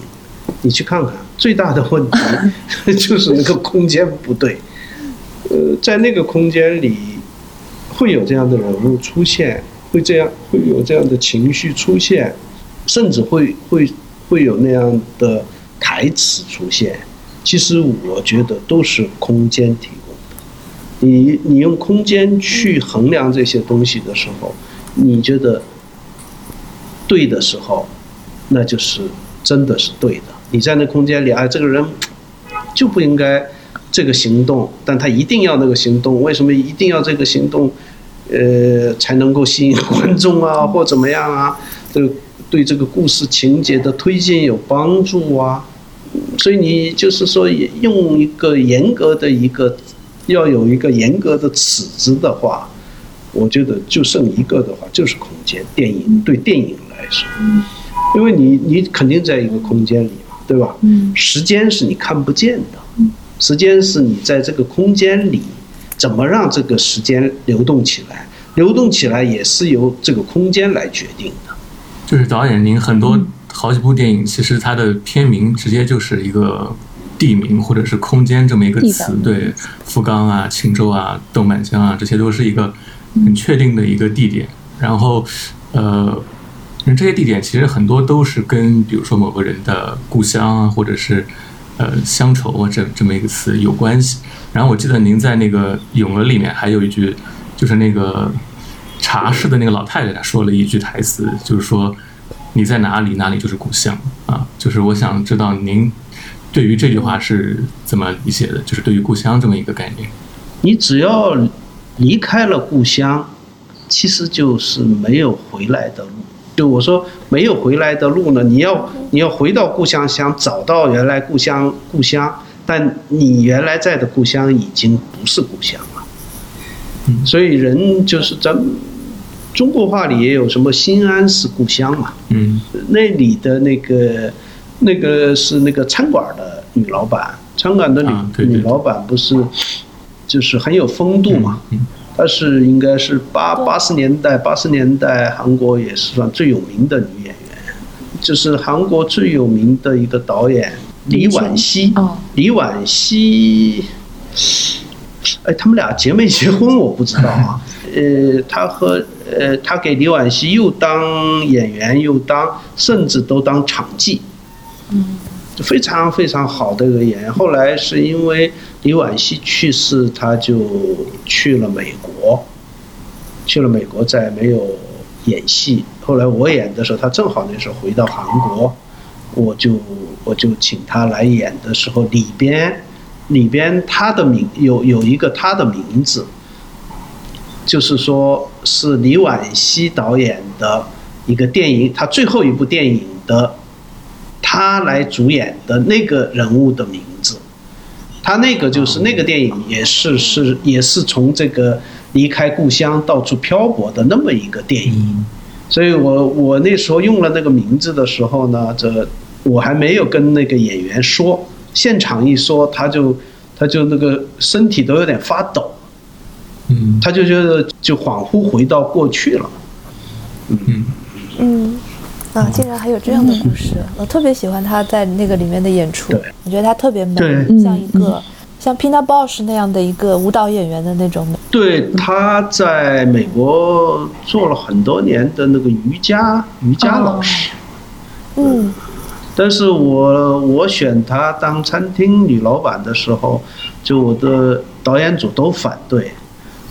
S2: 你去看看。最大的问题 就是那个空间不对。呃，在那个空间里，会有这样的人物出现，会这样会有这样的情绪出现，甚至会会会有那样的台词出现。其实我觉得都是空间提供的。你你用空间去衡量这些东西的时候，你觉得对的时候，那就是真的是对的。你在那空间里，哎，这个人就不应该这个行动，但他一定要那个行动。为什么一定要这个行动？呃，才能够吸引观众啊，或怎么样啊？这个对这个故事情节的推进有帮助啊。所以你就是说，用一个严格的一个，要有一个严格的尺子的话，我觉得就剩一个的话，就是空间。电影对电影来说，因为你你肯定在一个空间里嘛，对吧？时间是你看不见的，时间是你在这个空间里怎么让这个时间流动起来，流动起来也是由这个空间来决定的。
S4: 就是导演，您很多好几部电影，其实它的片名直接就是一个地名或者是空间这么一个词，对，福冈啊、青州啊、豆满江啊，这些都是一个很确定的一个地点。然后，呃，这些地点其实很多都是跟比如说某个人的故乡啊，或者是呃乡愁啊这这么一个词有关系。然后我记得您在那个《咏鹅》里面还有一句，就是那个。茶室的那个老太太，她说了一句台词，就是说：“你在哪里，哪里就是故乡。”啊，就是我想知道您对于这句话是怎么理解的？就是对于故乡这么一个概念。
S2: 你只要离开了故乡，其实就是没有回来的路。就我说没有回来的路呢，你要你要回到故乡，想找到原来故乡故乡，但你原来在的故乡已经不是故乡了。所以人就是咱中国话里也有什么“心安是故乡”嘛，
S4: 嗯。
S2: 那里的那个那个是那个餐馆的女老板，餐馆的女、女老板不是就是很有风度嘛，
S4: 嗯。
S2: 她是应该是八八十年代八十年代韩国也是算最有名的女演员，就是韩国最有名的一个导演李婉熙，
S1: 哦
S2: 李婉熙，哎，他们俩结没结婚我不知道啊。呃，他和呃，他给李婉熙又当演员，又当，甚至都当场记，嗯，非常非常好的一个演员。后来是因为李婉熙去世，他就去了美国，去了美国再没有演戏。后来我演的时候，他正好那时候回到韩国，我就我就请他来演的时候，里边里边他的名有有一个他的名字，就是说是李婉希导演的一个电影，他最后一部电影的他来主演的那个人物的名字。他那个就是那个电影也是是也是从这个离开故乡到处漂泊的那么一个电影，所以我我那时候用了那个名字的时候呢，这我还没有跟那个演员说，现场一说他就他就那个身体都有点发抖，
S4: 嗯。
S2: 他就觉得就恍惚回到过去了。
S4: 嗯。
S3: 嗯，啊，竟然还有这样的故事，我特别喜欢他在那个里面的演出，我觉得他特别美，像一个像 Pina Bausch 那样的一个舞蹈演员的那种美。
S2: 对，他在美国做了很多年的那个瑜伽瑜伽老师。
S3: 嗯
S2: 但是我我选她当餐厅女老板的时候，就我的导演组都反对，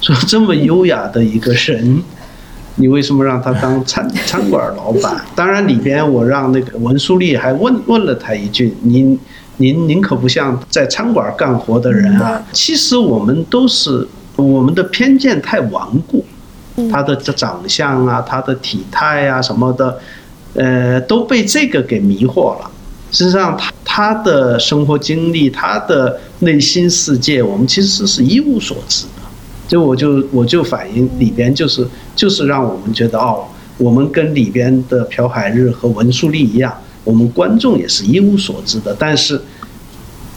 S2: 说这么优雅的一个人，你为什么让她当餐餐馆老板？当然里边我让那个文书丽还问问了他一句：“您您您可不像在餐馆干活的人啊。”其实我们都是我们的偏见太顽固，他的这长相啊，他的体态啊什么的，呃，都被这个给迷惑了。实际上他，他的生活经历，他的内心世界，我们其实是一无所知的。就我就我就反映里边就是就是让我们觉得哦，我们跟里边的朴海日和文素丽一样，我们观众也是一无所知的。但是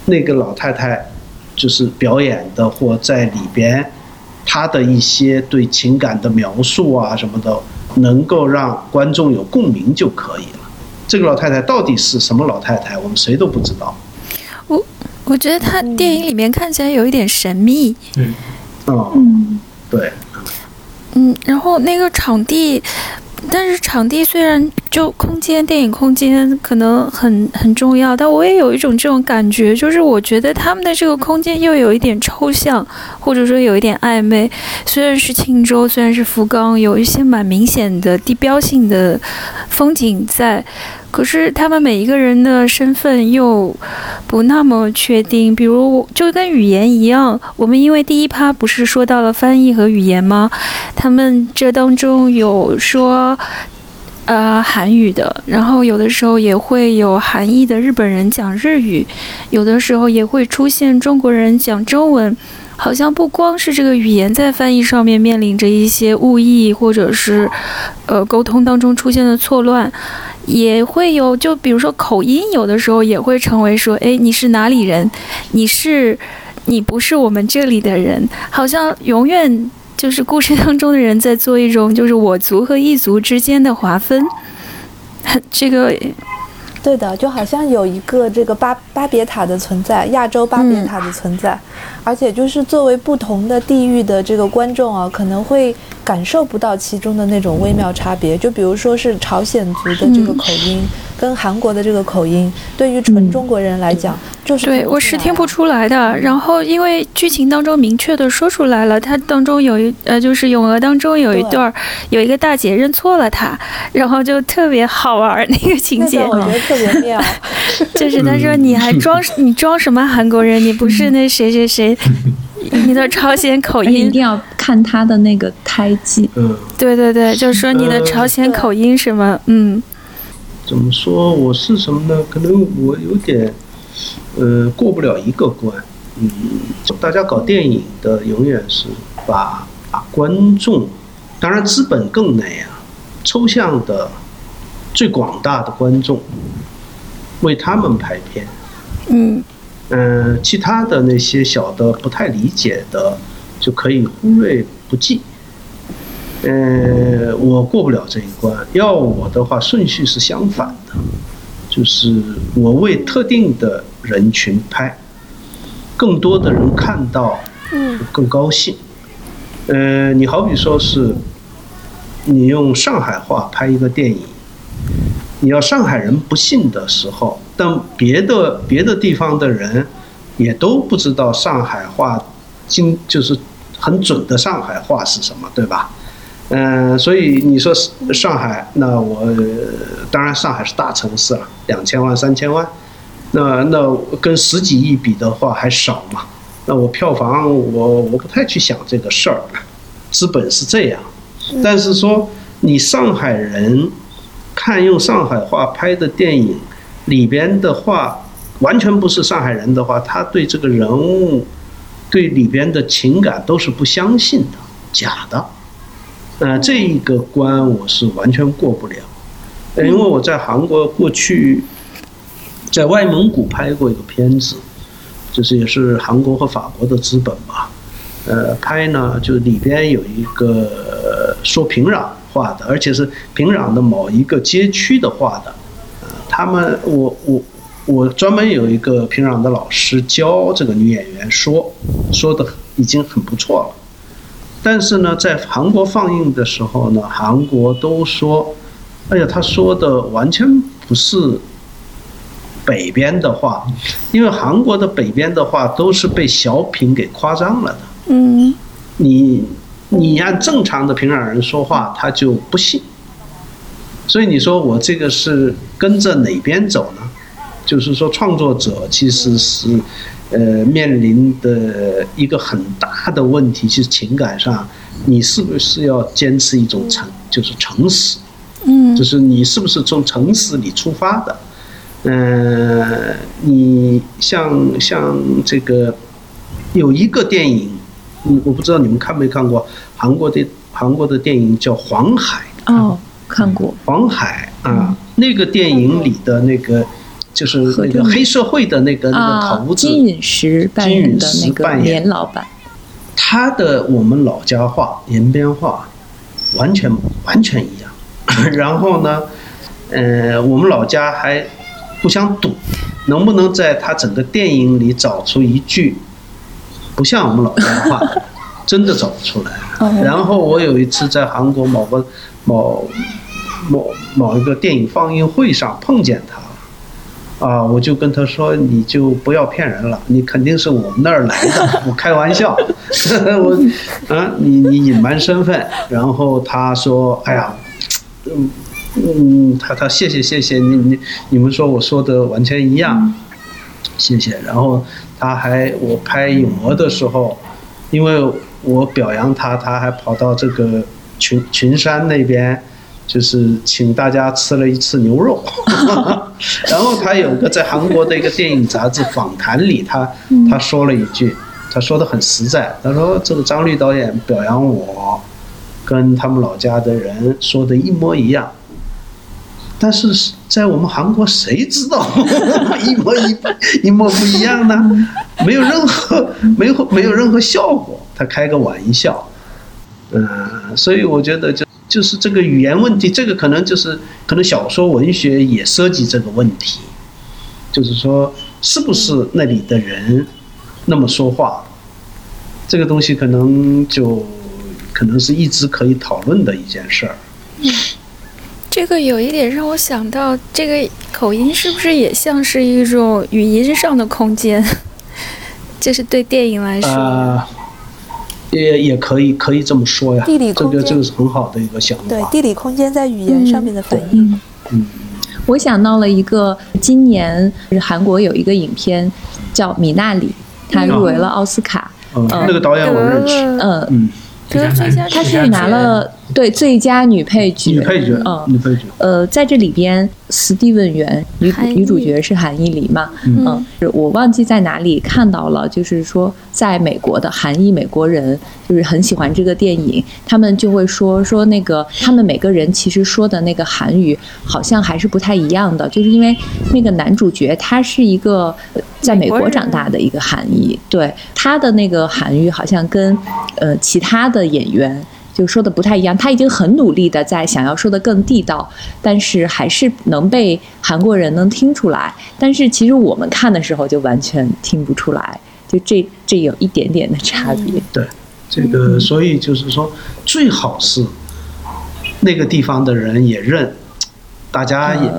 S2: 那个老太太就是表演的或在里边，她的一些对情感的描述啊什么的，能够让观众有共鸣就可以了。这个老太太到底是什么老太太，我们谁都不知道。
S5: 我我觉得她电影里面看起来有一点神秘，
S2: 嗯，哦，
S1: 嗯，
S2: 对，
S5: 嗯，然后那个场地，但是场地虽然就空间，电影空间可能很很重要，但我也有一种这种感觉，就是我觉得他们的这个空间又有一点抽象，或者说有一点暧昧。虽然是庆州，虽然是福冈，有一些蛮明显的地标性的风景在。可是他们每一个人的身份又不那么确定，比如就跟语言一样，我们因为第一趴不是说到了翻译和语言吗？他们这当中有说。呃，韩语的，然后有的时候也会有韩裔的日本人讲日语，有的时候也会出现中国人讲中文，好像不光是这个语言在翻译上面面临着一些误译，或者是呃沟通当中出现的错乱，也会有，就比如说口音，有的时候也会成为说，哎，你是哪里人？你是你不是我们这里的人，好像永远就是故事当中的人在做一种就是我族和异族之间的划分。这个
S3: 对的，就好像有一个这个巴巴别塔的存在，亚洲巴别塔的存在，而且就是作为不同的地域的这个观众啊，可能会感受不到其中的那种微妙差别。就比如说是朝鲜族的这个口音，跟韩国的这个口音，对于纯中国人来讲，就是
S5: 对我是听不出来的。然后因为剧情当中明确的说出来了，它当中有一呃，就是咏鹅当中有一段儿，有一个大姐认错了他，然后就特别好玩儿那个情节。
S3: 我觉得特别妙。
S5: 就是他说你还装 你装什么韩国人？你不是那谁谁谁，你的朝鲜口音
S1: 一定。要看他的那个胎记。
S2: 嗯，
S5: 对对对，就说你的朝鲜口音什么，嗯，
S2: 怎么说？我是什么呢？可能我有点，呃，过不了一个关。嗯，大家搞电影的永远是把把观众当然资本更内啊，抽象的最广大的观众为他们拍片，
S5: 嗯
S2: 嗯、其他的那些小的不太理解的就可以忽略不计。呃，我过不了这一关。要我的话，顺序是相反的，就是我为特定的人群拍，更多的人看到，
S5: 嗯
S2: 更高兴。呃，你好比说是，你用上海话拍一个电影，你要上海人不信的时候，但别的别的地方的人也都不知道上海话精就是很准的上海话是什么，对吧？嗯、所以你说上海，那我呃当然上海是大城市了，两千万、三千万，那那跟十几亿比的话还少嘛。那我票房我我不太去想这个事儿，资本是这样，但是说你上海人看用上海话拍的电影里边的话，完全不是上海人的话，他对这个人物、对里边的情感都是不相信的，假的。呃，这一个关我是完全过不了，呃因为我在韩国过去在外蒙古拍过一个片子，就是也是韩国和法国的资本吧。呃，拍呢就里边有一个呃说平壤话的，而且是平壤的某一个街区的话的。呃，他们我我我专门有一个平壤的老师教这个女演员说，说的已经很不错了。但是呢，在韩国放映的时候呢，韩国都说，哎呀，他说的完全不是北边的话，因为韩国的北边的话都是被小品给夸张了的。
S5: 嗯
S2: 你你按正常的平壤人说话，他就不信。所以你说我这个是跟着哪边走呢？就是说，创作者其实是呃面临的一个很大的问题，就是情感上，你是不是要坚持一种诚，就是诚实，
S5: 嗯
S2: 就是你是不是从诚实里出发的？嗯、你像像这个有一个电影，嗯，我不知道你们看没看过韩国的韩国的电影叫《黄海》。
S1: 哦，看过，
S2: 黄海啊，那个电影里的那个就是那个黑社会的那个那
S1: 啊
S2: 个头，子，
S1: 金陨石扮演的那个老板，
S2: 他的我们老家话延边话完全完全一样。然后呢，呃，我们老家还互相赌，能不能在他整个电影里找出一句不像我们老家话，真的找不出来。然后我有一次在韩国某个某某某一个电影放映会上碰见他了，啊，我就跟他说，你就不要骗人了，你肯定是我们那儿来的，我开玩笑，我啊，你你隐瞒身份，然后他说，哎呀，嗯嗯，他他谢谢谢谢你你你们说我说的完全一样，谢谢，然后他还我拍影魔的时候，因为我表扬他，他还跑到这个群群山那边，就是请大家吃了一次牛肉。然后他有个在韩国的一个电影杂志访谈里，他他说了一句，他说的很实在，他说这个张律导演表扬我，跟他们老家的人说的一模一样。但是在我们韩国，谁知道 一模一一模不一样呢？没有任何没有没有任何效果，他开个玩笑，嗯、所以我觉得就就是这个语言问题，这个可能就是可能小说文学也涉及这个问题，就是说是不是那里的人那么说话，这个东西可能就可能是一直可以讨论的一件事儿。
S5: 嗯这个有一点让我想到，这个口音是不是也像是一种语音上的空间？就是对电影来说，
S2: 啊、也也可以可以这么说呀，
S3: 地理
S2: 这
S3: 空间。
S2: 个这个是很好的一个想法。
S3: 对地理空间在语言上面的反应。
S1: 嗯我想到了一个，今年韩国有一个影片叫《米娜里》，它入围了奥斯卡。
S2: 嗯，
S1: 呃
S2: 那个导演我认识，嗯，
S5: 得了最佳
S1: 他是拿了对，最佳女配角。
S2: 女配角，
S1: 嗯，
S2: 女配角。
S1: 呃，在这里边，斯蒂文园女
S5: 韩
S1: 女主角是韩艺黎嘛？
S5: 嗯
S1: 嗯，我忘记在哪里看到了，就是说，在美国的韩裔美国人就是很喜欢这个电影，他们就会说说那个他们每个人其实说的那个韩语好像还是不太一样的，就是因为那个男主角他是一个呃在美国长大的一个韩裔，对他的那个韩语好像跟呃其他的演员。就说的不太一样，他已经很努力的在想要说的更地道，但是还是能被韩国人能听出来。但是其实我们看的时候就完全听不出来，就这这有一点点的差别。
S2: 对，这个所以就是说，最好是那个地方的人也认，大家也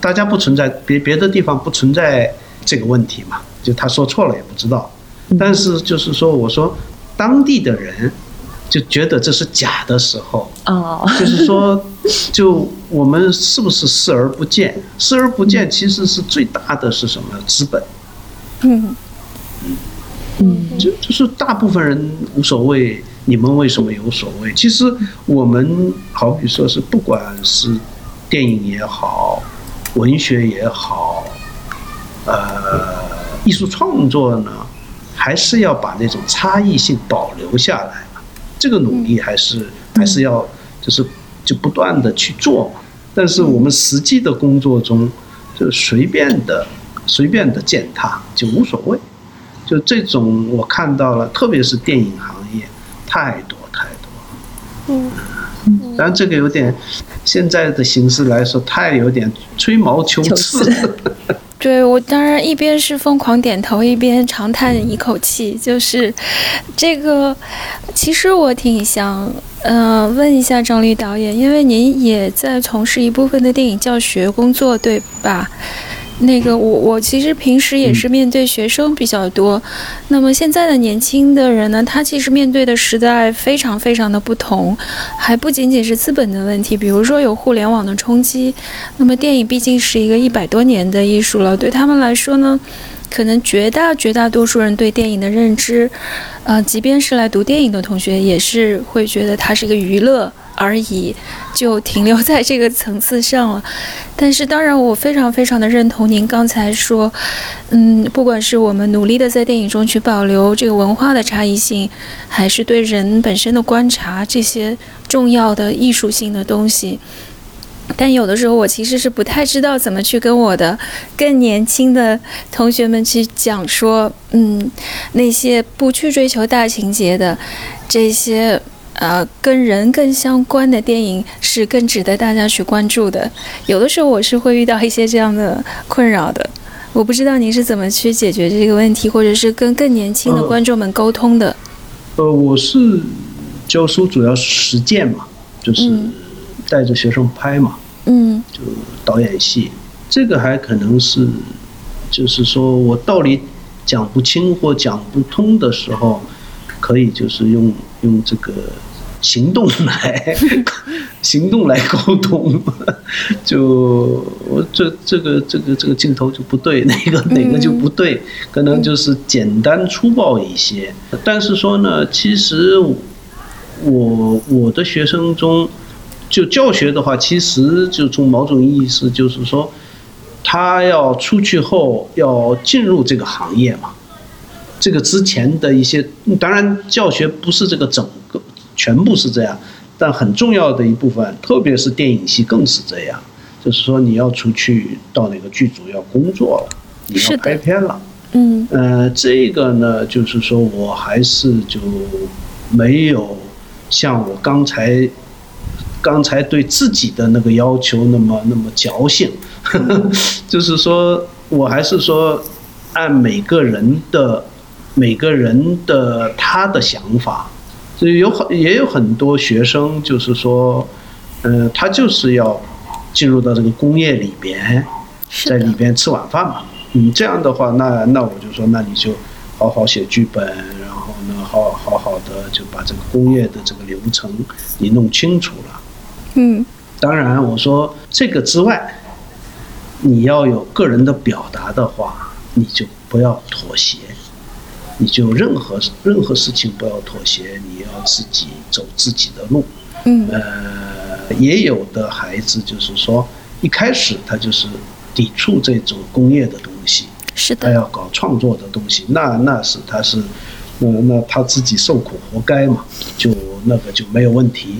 S2: 大家不存在别别的地方不存在这个问题嘛，就他说错了也不知道。但是就是说，我说当地的人就觉得这是假的时候，
S1: 哦，
S2: 就是说，就我们是不是视而不见？视而不见其实是最大的是什么资本？
S5: 嗯
S1: 嗯
S2: 就就是大部分人无所谓，你们为什么有所谓？其实我们好比说是，不管是电影也好，文学也好，呃，艺术创作呢，还是要把那种差异性保留下来嘛。这个努力还是还是要就是就不断的去做嘛。但是我们实际的工作中，就随便的随便的践踏就无所谓。就这种我看到了，特别是电影行业，太多太多了。
S5: 嗯，
S2: 当然这个有点，现在的形式来说，太有点吹毛求
S1: 求
S2: 疵。
S1: 疵
S5: 对我当然一边是疯狂点头，一边长叹一口气，就是这个，其实我挺想，呃，问一下张黎导演，因为您也在从事一部分的电影教学工作，对吧？那个我我其实平时也是面对学生比较多，那么现在的年轻的人呢，他其实面对的时代非常非常的不同，还不仅仅是资本的问题，比如说有互联网的冲击，那么电影毕竟是一个一百多年的艺术了，对他们来说呢，可能绝大绝大多数人对电影的认知，呃，即便是来读电影的同学，也是会觉得它是一个娱乐而已，就停留在这个层次上了。但是，当然，我非常非常的认同您刚才说，嗯，不管是我们努力的在电影中去保留这个文化的差异性，还是对人本身的观察这些重要的艺术性的东西。但有的时候，我其实是不太知道怎么去跟我的更年轻的同学们去讲说，嗯，那些不去追求大情节的这些呃跟人更相关的电影是更值得大家去关注的。有的时候我是会遇到一些这样的困扰的，我不知道您是怎么去解决这个问题，或者是跟更年轻的观众们沟通的。
S2: 呃，我是教书主要是实践嘛，就是
S5: 嗯
S2: 带着学生拍嘛，
S5: 嗯
S2: 就导演戏，这个还可能是，就是说我道理讲不清或讲不通的时候，可以就是用用这个行动来 行动来沟通。就我这这个这个这个镜头就不对，哪个哪个就不对，可能就是简单粗暴一些。但是说呢，其实我我的学生中。就教学的话，其实就从某种意思就是说，他要出去后要进入这个行业嘛。这个之前的一些，当然教学不是这个整个全部是这样，但很重要的一部分，特别是电影系更是这样。就是说，你要出去到哪个剧组要工作了，你要拍片了。
S5: 嗯
S2: 呃，这个呢，就是说我还是就没有像我刚才刚才对自己的那个要求那么那么矫情，就是说我还是说按每个人的每个人的他的想法，所以有很也有很多学生就是说，呃，他就是要进入到这个工业里边，在里边吃晚饭嘛。嗯，这样的话，那那我就说，那你就好好写剧本，然后呢，好好好的就把这个工业的这个流程你弄清楚了。
S5: 嗯
S2: 当然，我说这个之外，你要有个人的表达的话，你就不要妥协，你就任何任何事情不要妥协，你要自己走自己的路。
S3: 嗯
S2: 呃，也有的孩子就是说一开始他就是抵触这种工业的东西，
S5: 是的，
S2: 他要搞创作的东西，那那是他是，那那他自己受苦活该嘛，就那个就没有问题。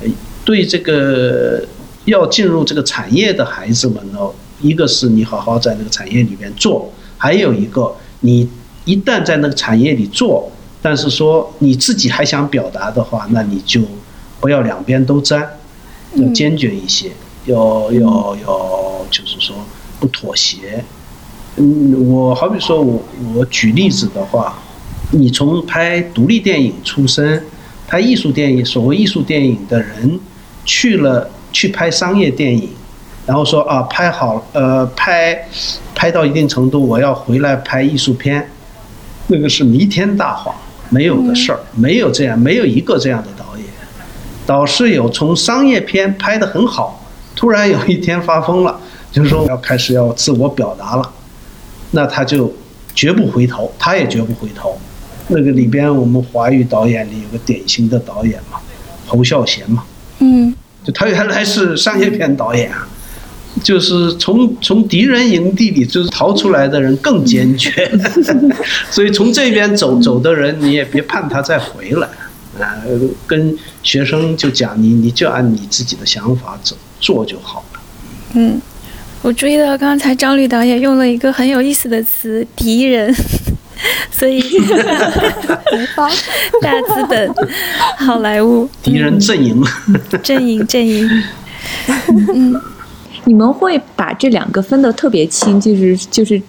S2: 呃对这个要进入这个产业的孩子们呢，一个是你好好在那个产业里面做，还有一个你一旦在那个产业里做，但是说你自己还想表达的话，那你就不要两边都沾，要坚决一些，要要要就是说不妥协。嗯，我好比说我我举例子的话，你从拍独立电影出身，拍艺术电影，所谓艺术电影的人，去了去拍商业电影，然后说啊拍好呃拍拍到一定程度，我要回来拍艺术片，那个是弥天大谎，没有的事儿，没有这样，没有一个这样的导演，导师有从商业片拍得很好，突然有一天发疯了，就是说要开始要自我表达了。那他就绝不回头，他也绝不回头。那个里边，我们华语导演里有个典型的导演嘛，侯孝贤嘛，
S5: 嗯
S2: 就他原来是商业片导演啊，就是从从敌人营地里就是逃出来的人更坚决，所以从这边走走的人，你也别盼他再回来啊。跟学生就讲，你你就按你自己的想法走做就好了。
S5: 嗯，我注意到刚才张律导演用了一个很有意思的词“敌人”，所以。大资本、好莱坞
S2: 敌人阵营，
S5: 阵营阵营，
S1: 你们会把这两个分得特别清，就是就是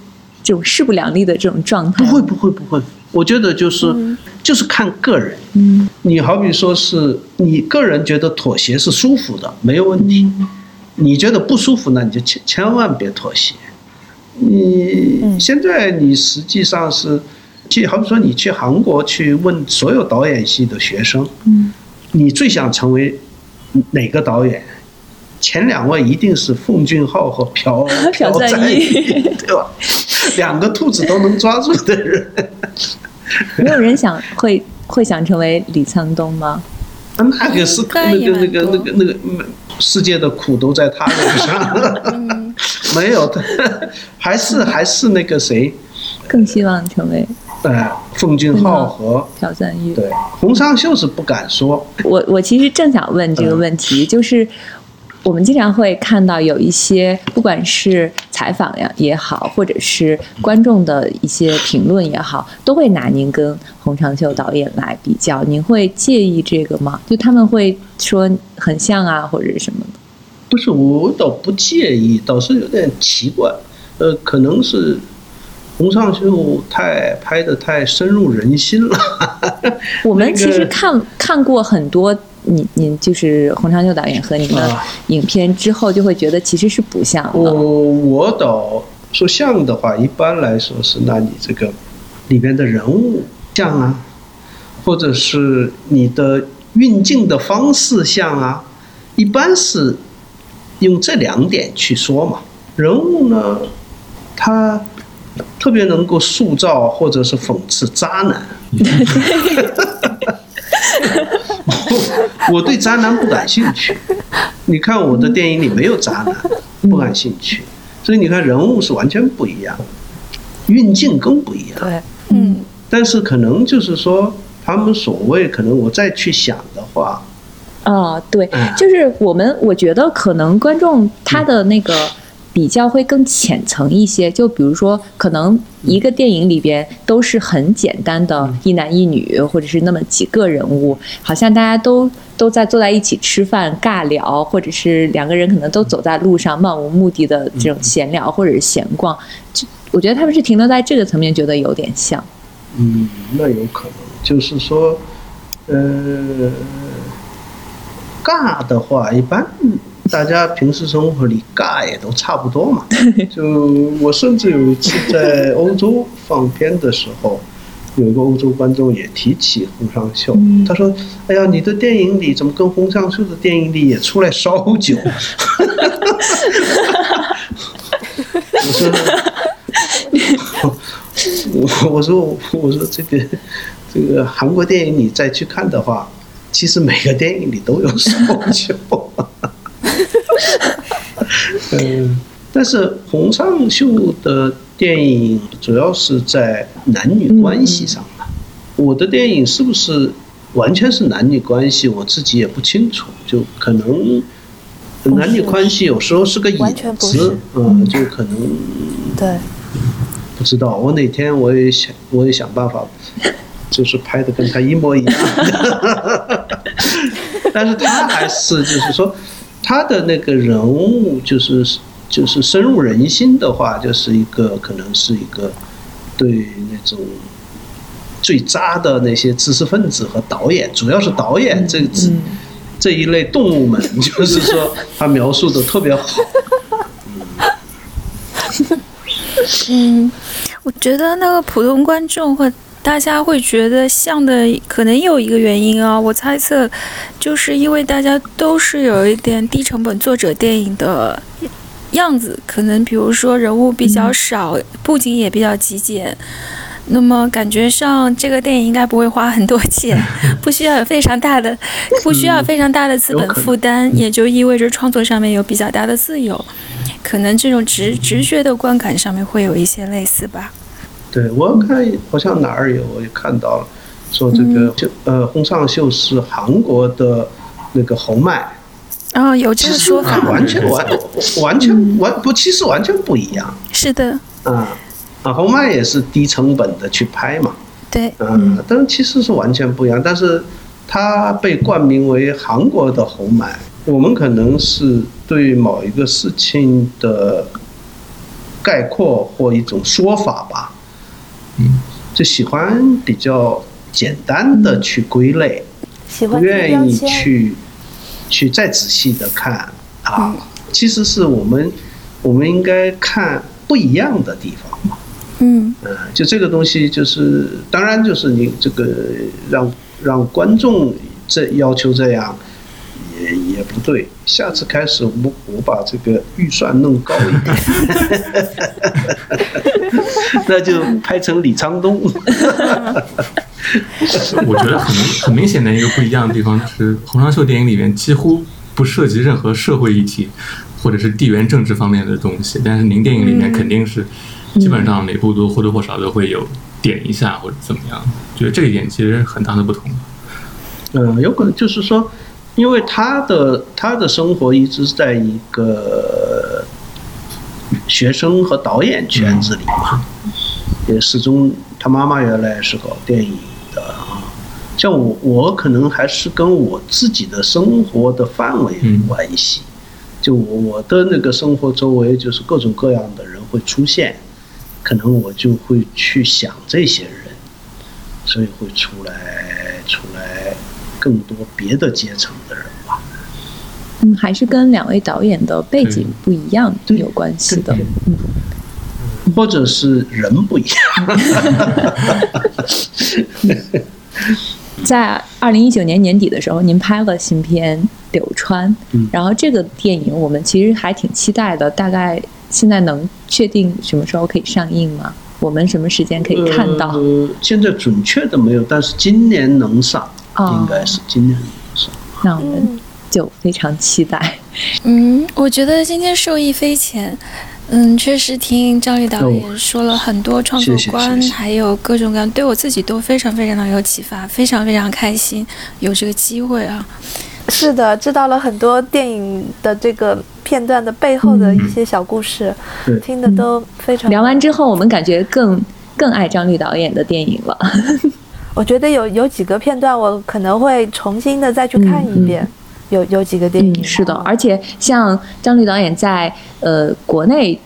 S1: 这种势不两立的这种状态吗。
S2: 不会不会不会，我觉得就是、就是看个人。
S1: 嗯
S2: 你好比说是你个人觉得妥协是舒服的，没有问题。你觉得不舒服那，你就千千万别妥协。你现在你实际上是，去好比说你去韩国去问所有导演系的学生，
S1: 嗯
S2: 你最想成为哪个导演？前两位一定是奉俊昊和朴
S1: 朴赞
S2: 赞
S1: 郁
S2: 对吧？两个兔子都能抓住的人。
S1: 没有人想会会想成为李沧东吗？
S2: 那个是
S5: 那
S2: 个那个那个那个嗯世界的苦都在他脸上，没有的，还是还是那个谁，
S1: 更希望成为
S2: 呃，奉俊昊和
S1: 朴赞郁。
S2: 对洪尚秀是不敢说，
S1: 我我其实正想问这个问题，就是我们经常会看到有一些，不管是采访呀也好，或者是观众的一些评论也好，都会拿您跟洪长秀导演来比较。您会介意这个吗？就他们会说很像啊，或者什么的？
S2: 不是我倒不介意，倒是有点奇怪，呃，可能是洪尚秀太拍的太深入人心了，
S1: 我们其实看看过很多。您您就是洪长秀导演和你的
S2: 啊
S1: 影片之后，就会觉得其实是不像
S2: 我
S1: 的。
S2: 我导说像的话，一般来说是，那你这个里边的人物像啊，或者是你的运镜的方式像啊，一般是用这两点去说嘛。人物呢，他特别能够塑造或者是讽刺渣男。我 我对渣男不感兴趣，你看我的电影里没有渣男，不感兴趣。所以你看人物是完全不一样，运镜更不一样。
S3: 对，
S5: 嗯。
S2: 但是可能就是说，他们所谓可能我再去想的话，
S1: 哦，对。
S2: 嗯，
S1: 就是我们，我觉得可能观众他的那个比较会更浅层一些。就比如说，可能一个电影里边都是很简单的一男一女，或者是那么几个人物，好像大家都都在坐在一起吃饭尬聊，或者是两个人可能都走在路上漫无目的的这种闲聊或者是闲逛。就我觉得他们是停留在这个层面，觉得有点像。
S2: 嗯，那有可能就是说，呃，尬的话，一般大家平时生活里尬也都差不多嘛。就我甚至有一次在欧洲放片的时候，有一个欧洲观众也提起洪尚秀，他说：“哎呀，你的电影里怎么跟洪尚秀的电影里也出来烧酒？”我说。我我说我说这个这个韩国电影你再去看的话，其实每个电影里都有手球。嗯，但是洪尚秀的电影主要是在男女关系上的。我的电影是不是完全是男女关系，我自己也不清楚，就可能男女关系有时候是个影子，嗯，就可能
S3: 对，
S2: 不知道。我哪天我也想，我也想办法，就是拍的跟他一模一样。但是他还是就是说，他的那个人物就是就是深入人心的话，就是一个可能是一个对那种。最渣的那些知识分子和导演，主要是导演这这这一类动物们，就是说他描述的特别好。
S5: 嗯，我觉得那个普通观众或大家会觉得像的，可能有一个原因啊，我猜测，就是因为大家都是有一点低成本作者电影的样子，可能比如说人物比较少，布景也比较极简。那么感觉上，这个电影应该不会花很多钱，不需要有非常大的，不需要非常大的资本负担，也就意味着创作上面有比较大的自由，可能这种直直觉的观感上面会有一些类似吧。
S2: 对，我看好像哪儿有，我也看到了，说这个就呃，洪尚秀是韩国的那个红麦，
S5: 啊，有这个说法，
S2: 完全完完全完不，其实完全不一样。
S5: 是的，
S2: 嗯。啊，红麦也是低成本的去拍嘛，
S5: 对，
S2: 嗯，但其实是完全不一样。但是它被冠名为韩国的红麦，我们可能是对某一个事情的概括或一种说法吧，
S4: 嗯，
S2: 就喜欢比较简单的去归类，不愿意去去再仔细的看啊。其实是我们我们应该看不一样的地方嘛。
S5: 嗯，
S2: 呃，就这个东西，就是当然就是你这个让让观众这要求这样，也也不对。下次开始，我我把这个预算弄高一点，那就拍成李沧东。
S4: 我觉得很很明显的一个不一样的地方是，洪尚秀电影里面几乎不涉及任何社会议题或者是地缘政治方面的东西，但是您电影里面肯定是。基本上每部都或多或少都会有点一下或者怎么样，觉得这一点其实很大的不同。
S2: 嗯，有可能就是说，因为他的他的生活一直在一个学生和导演圈子里嘛，也始终他妈妈原来是搞电影的啊。像我，我可能还是跟我自己的生活的范围有关系，就我的那个生活周围就是各种各样的人会出现。可能我就会去想这些人，所以会出来出来更多别的阶层的人吧。
S1: 嗯，还是跟两位导演的背景不一样有关系的。嗯，
S2: 或者是人不一样。
S1: 在二零一九年年底的时候，您拍了新片《柳川》，然后这个电影我们其实还挺期待的，大概。现在能确定什么时候可以上映吗？我们什么时间可以看到？
S2: 呃，现在准确的没有，但是今年能上，应该是今年能上。
S1: 那我们就非常期待。
S5: 嗯，我觉得今天受益匪浅。嗯，确实听张力导演说了很多创作观，还有各种各样，对我自己都非常非常的有启发，非常非常开心有这个机会啊。
S3: 是的，知道了很多电影的这个片段的背后的一些小故事，听的都非常。
S1: 聊完之后，我们感觉更更爱张律导演的电影了。
S3: 我觉得有有几个片段，我可能会重新的再去看一遍。有有几个电影
S1: 是的，而且像张律导演在呃国内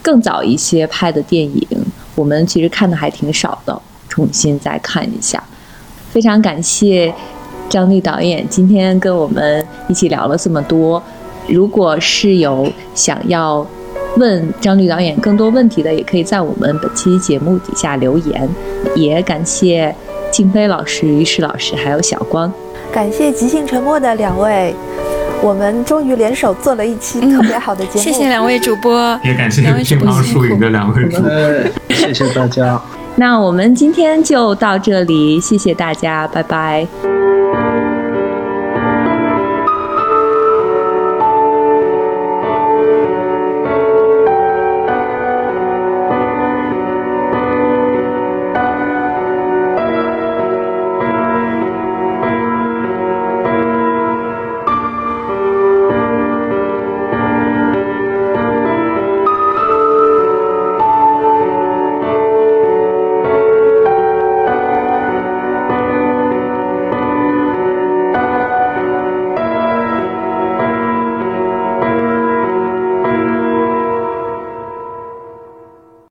S1: 更早一些拍的电影，我们其实看的还挺少的，重新再看一下。非常感谢。张律导演今天跟我们一起聊了这么多，如果是有想要问张律导演更多问题的，也可以在我们本期节目底下留言。也感谢静飞老师、于适老师还有小光，
S3: 感谢即兴沉默的两位，我们终于联手做了一期特别好的节目。
S5: 谢谢两位主播，
S4: 也感谢乒乓输赢的两位主播，
S2: 谢谢大家。
S1: 那我们今天就到这里，谢谢大家，拜拜。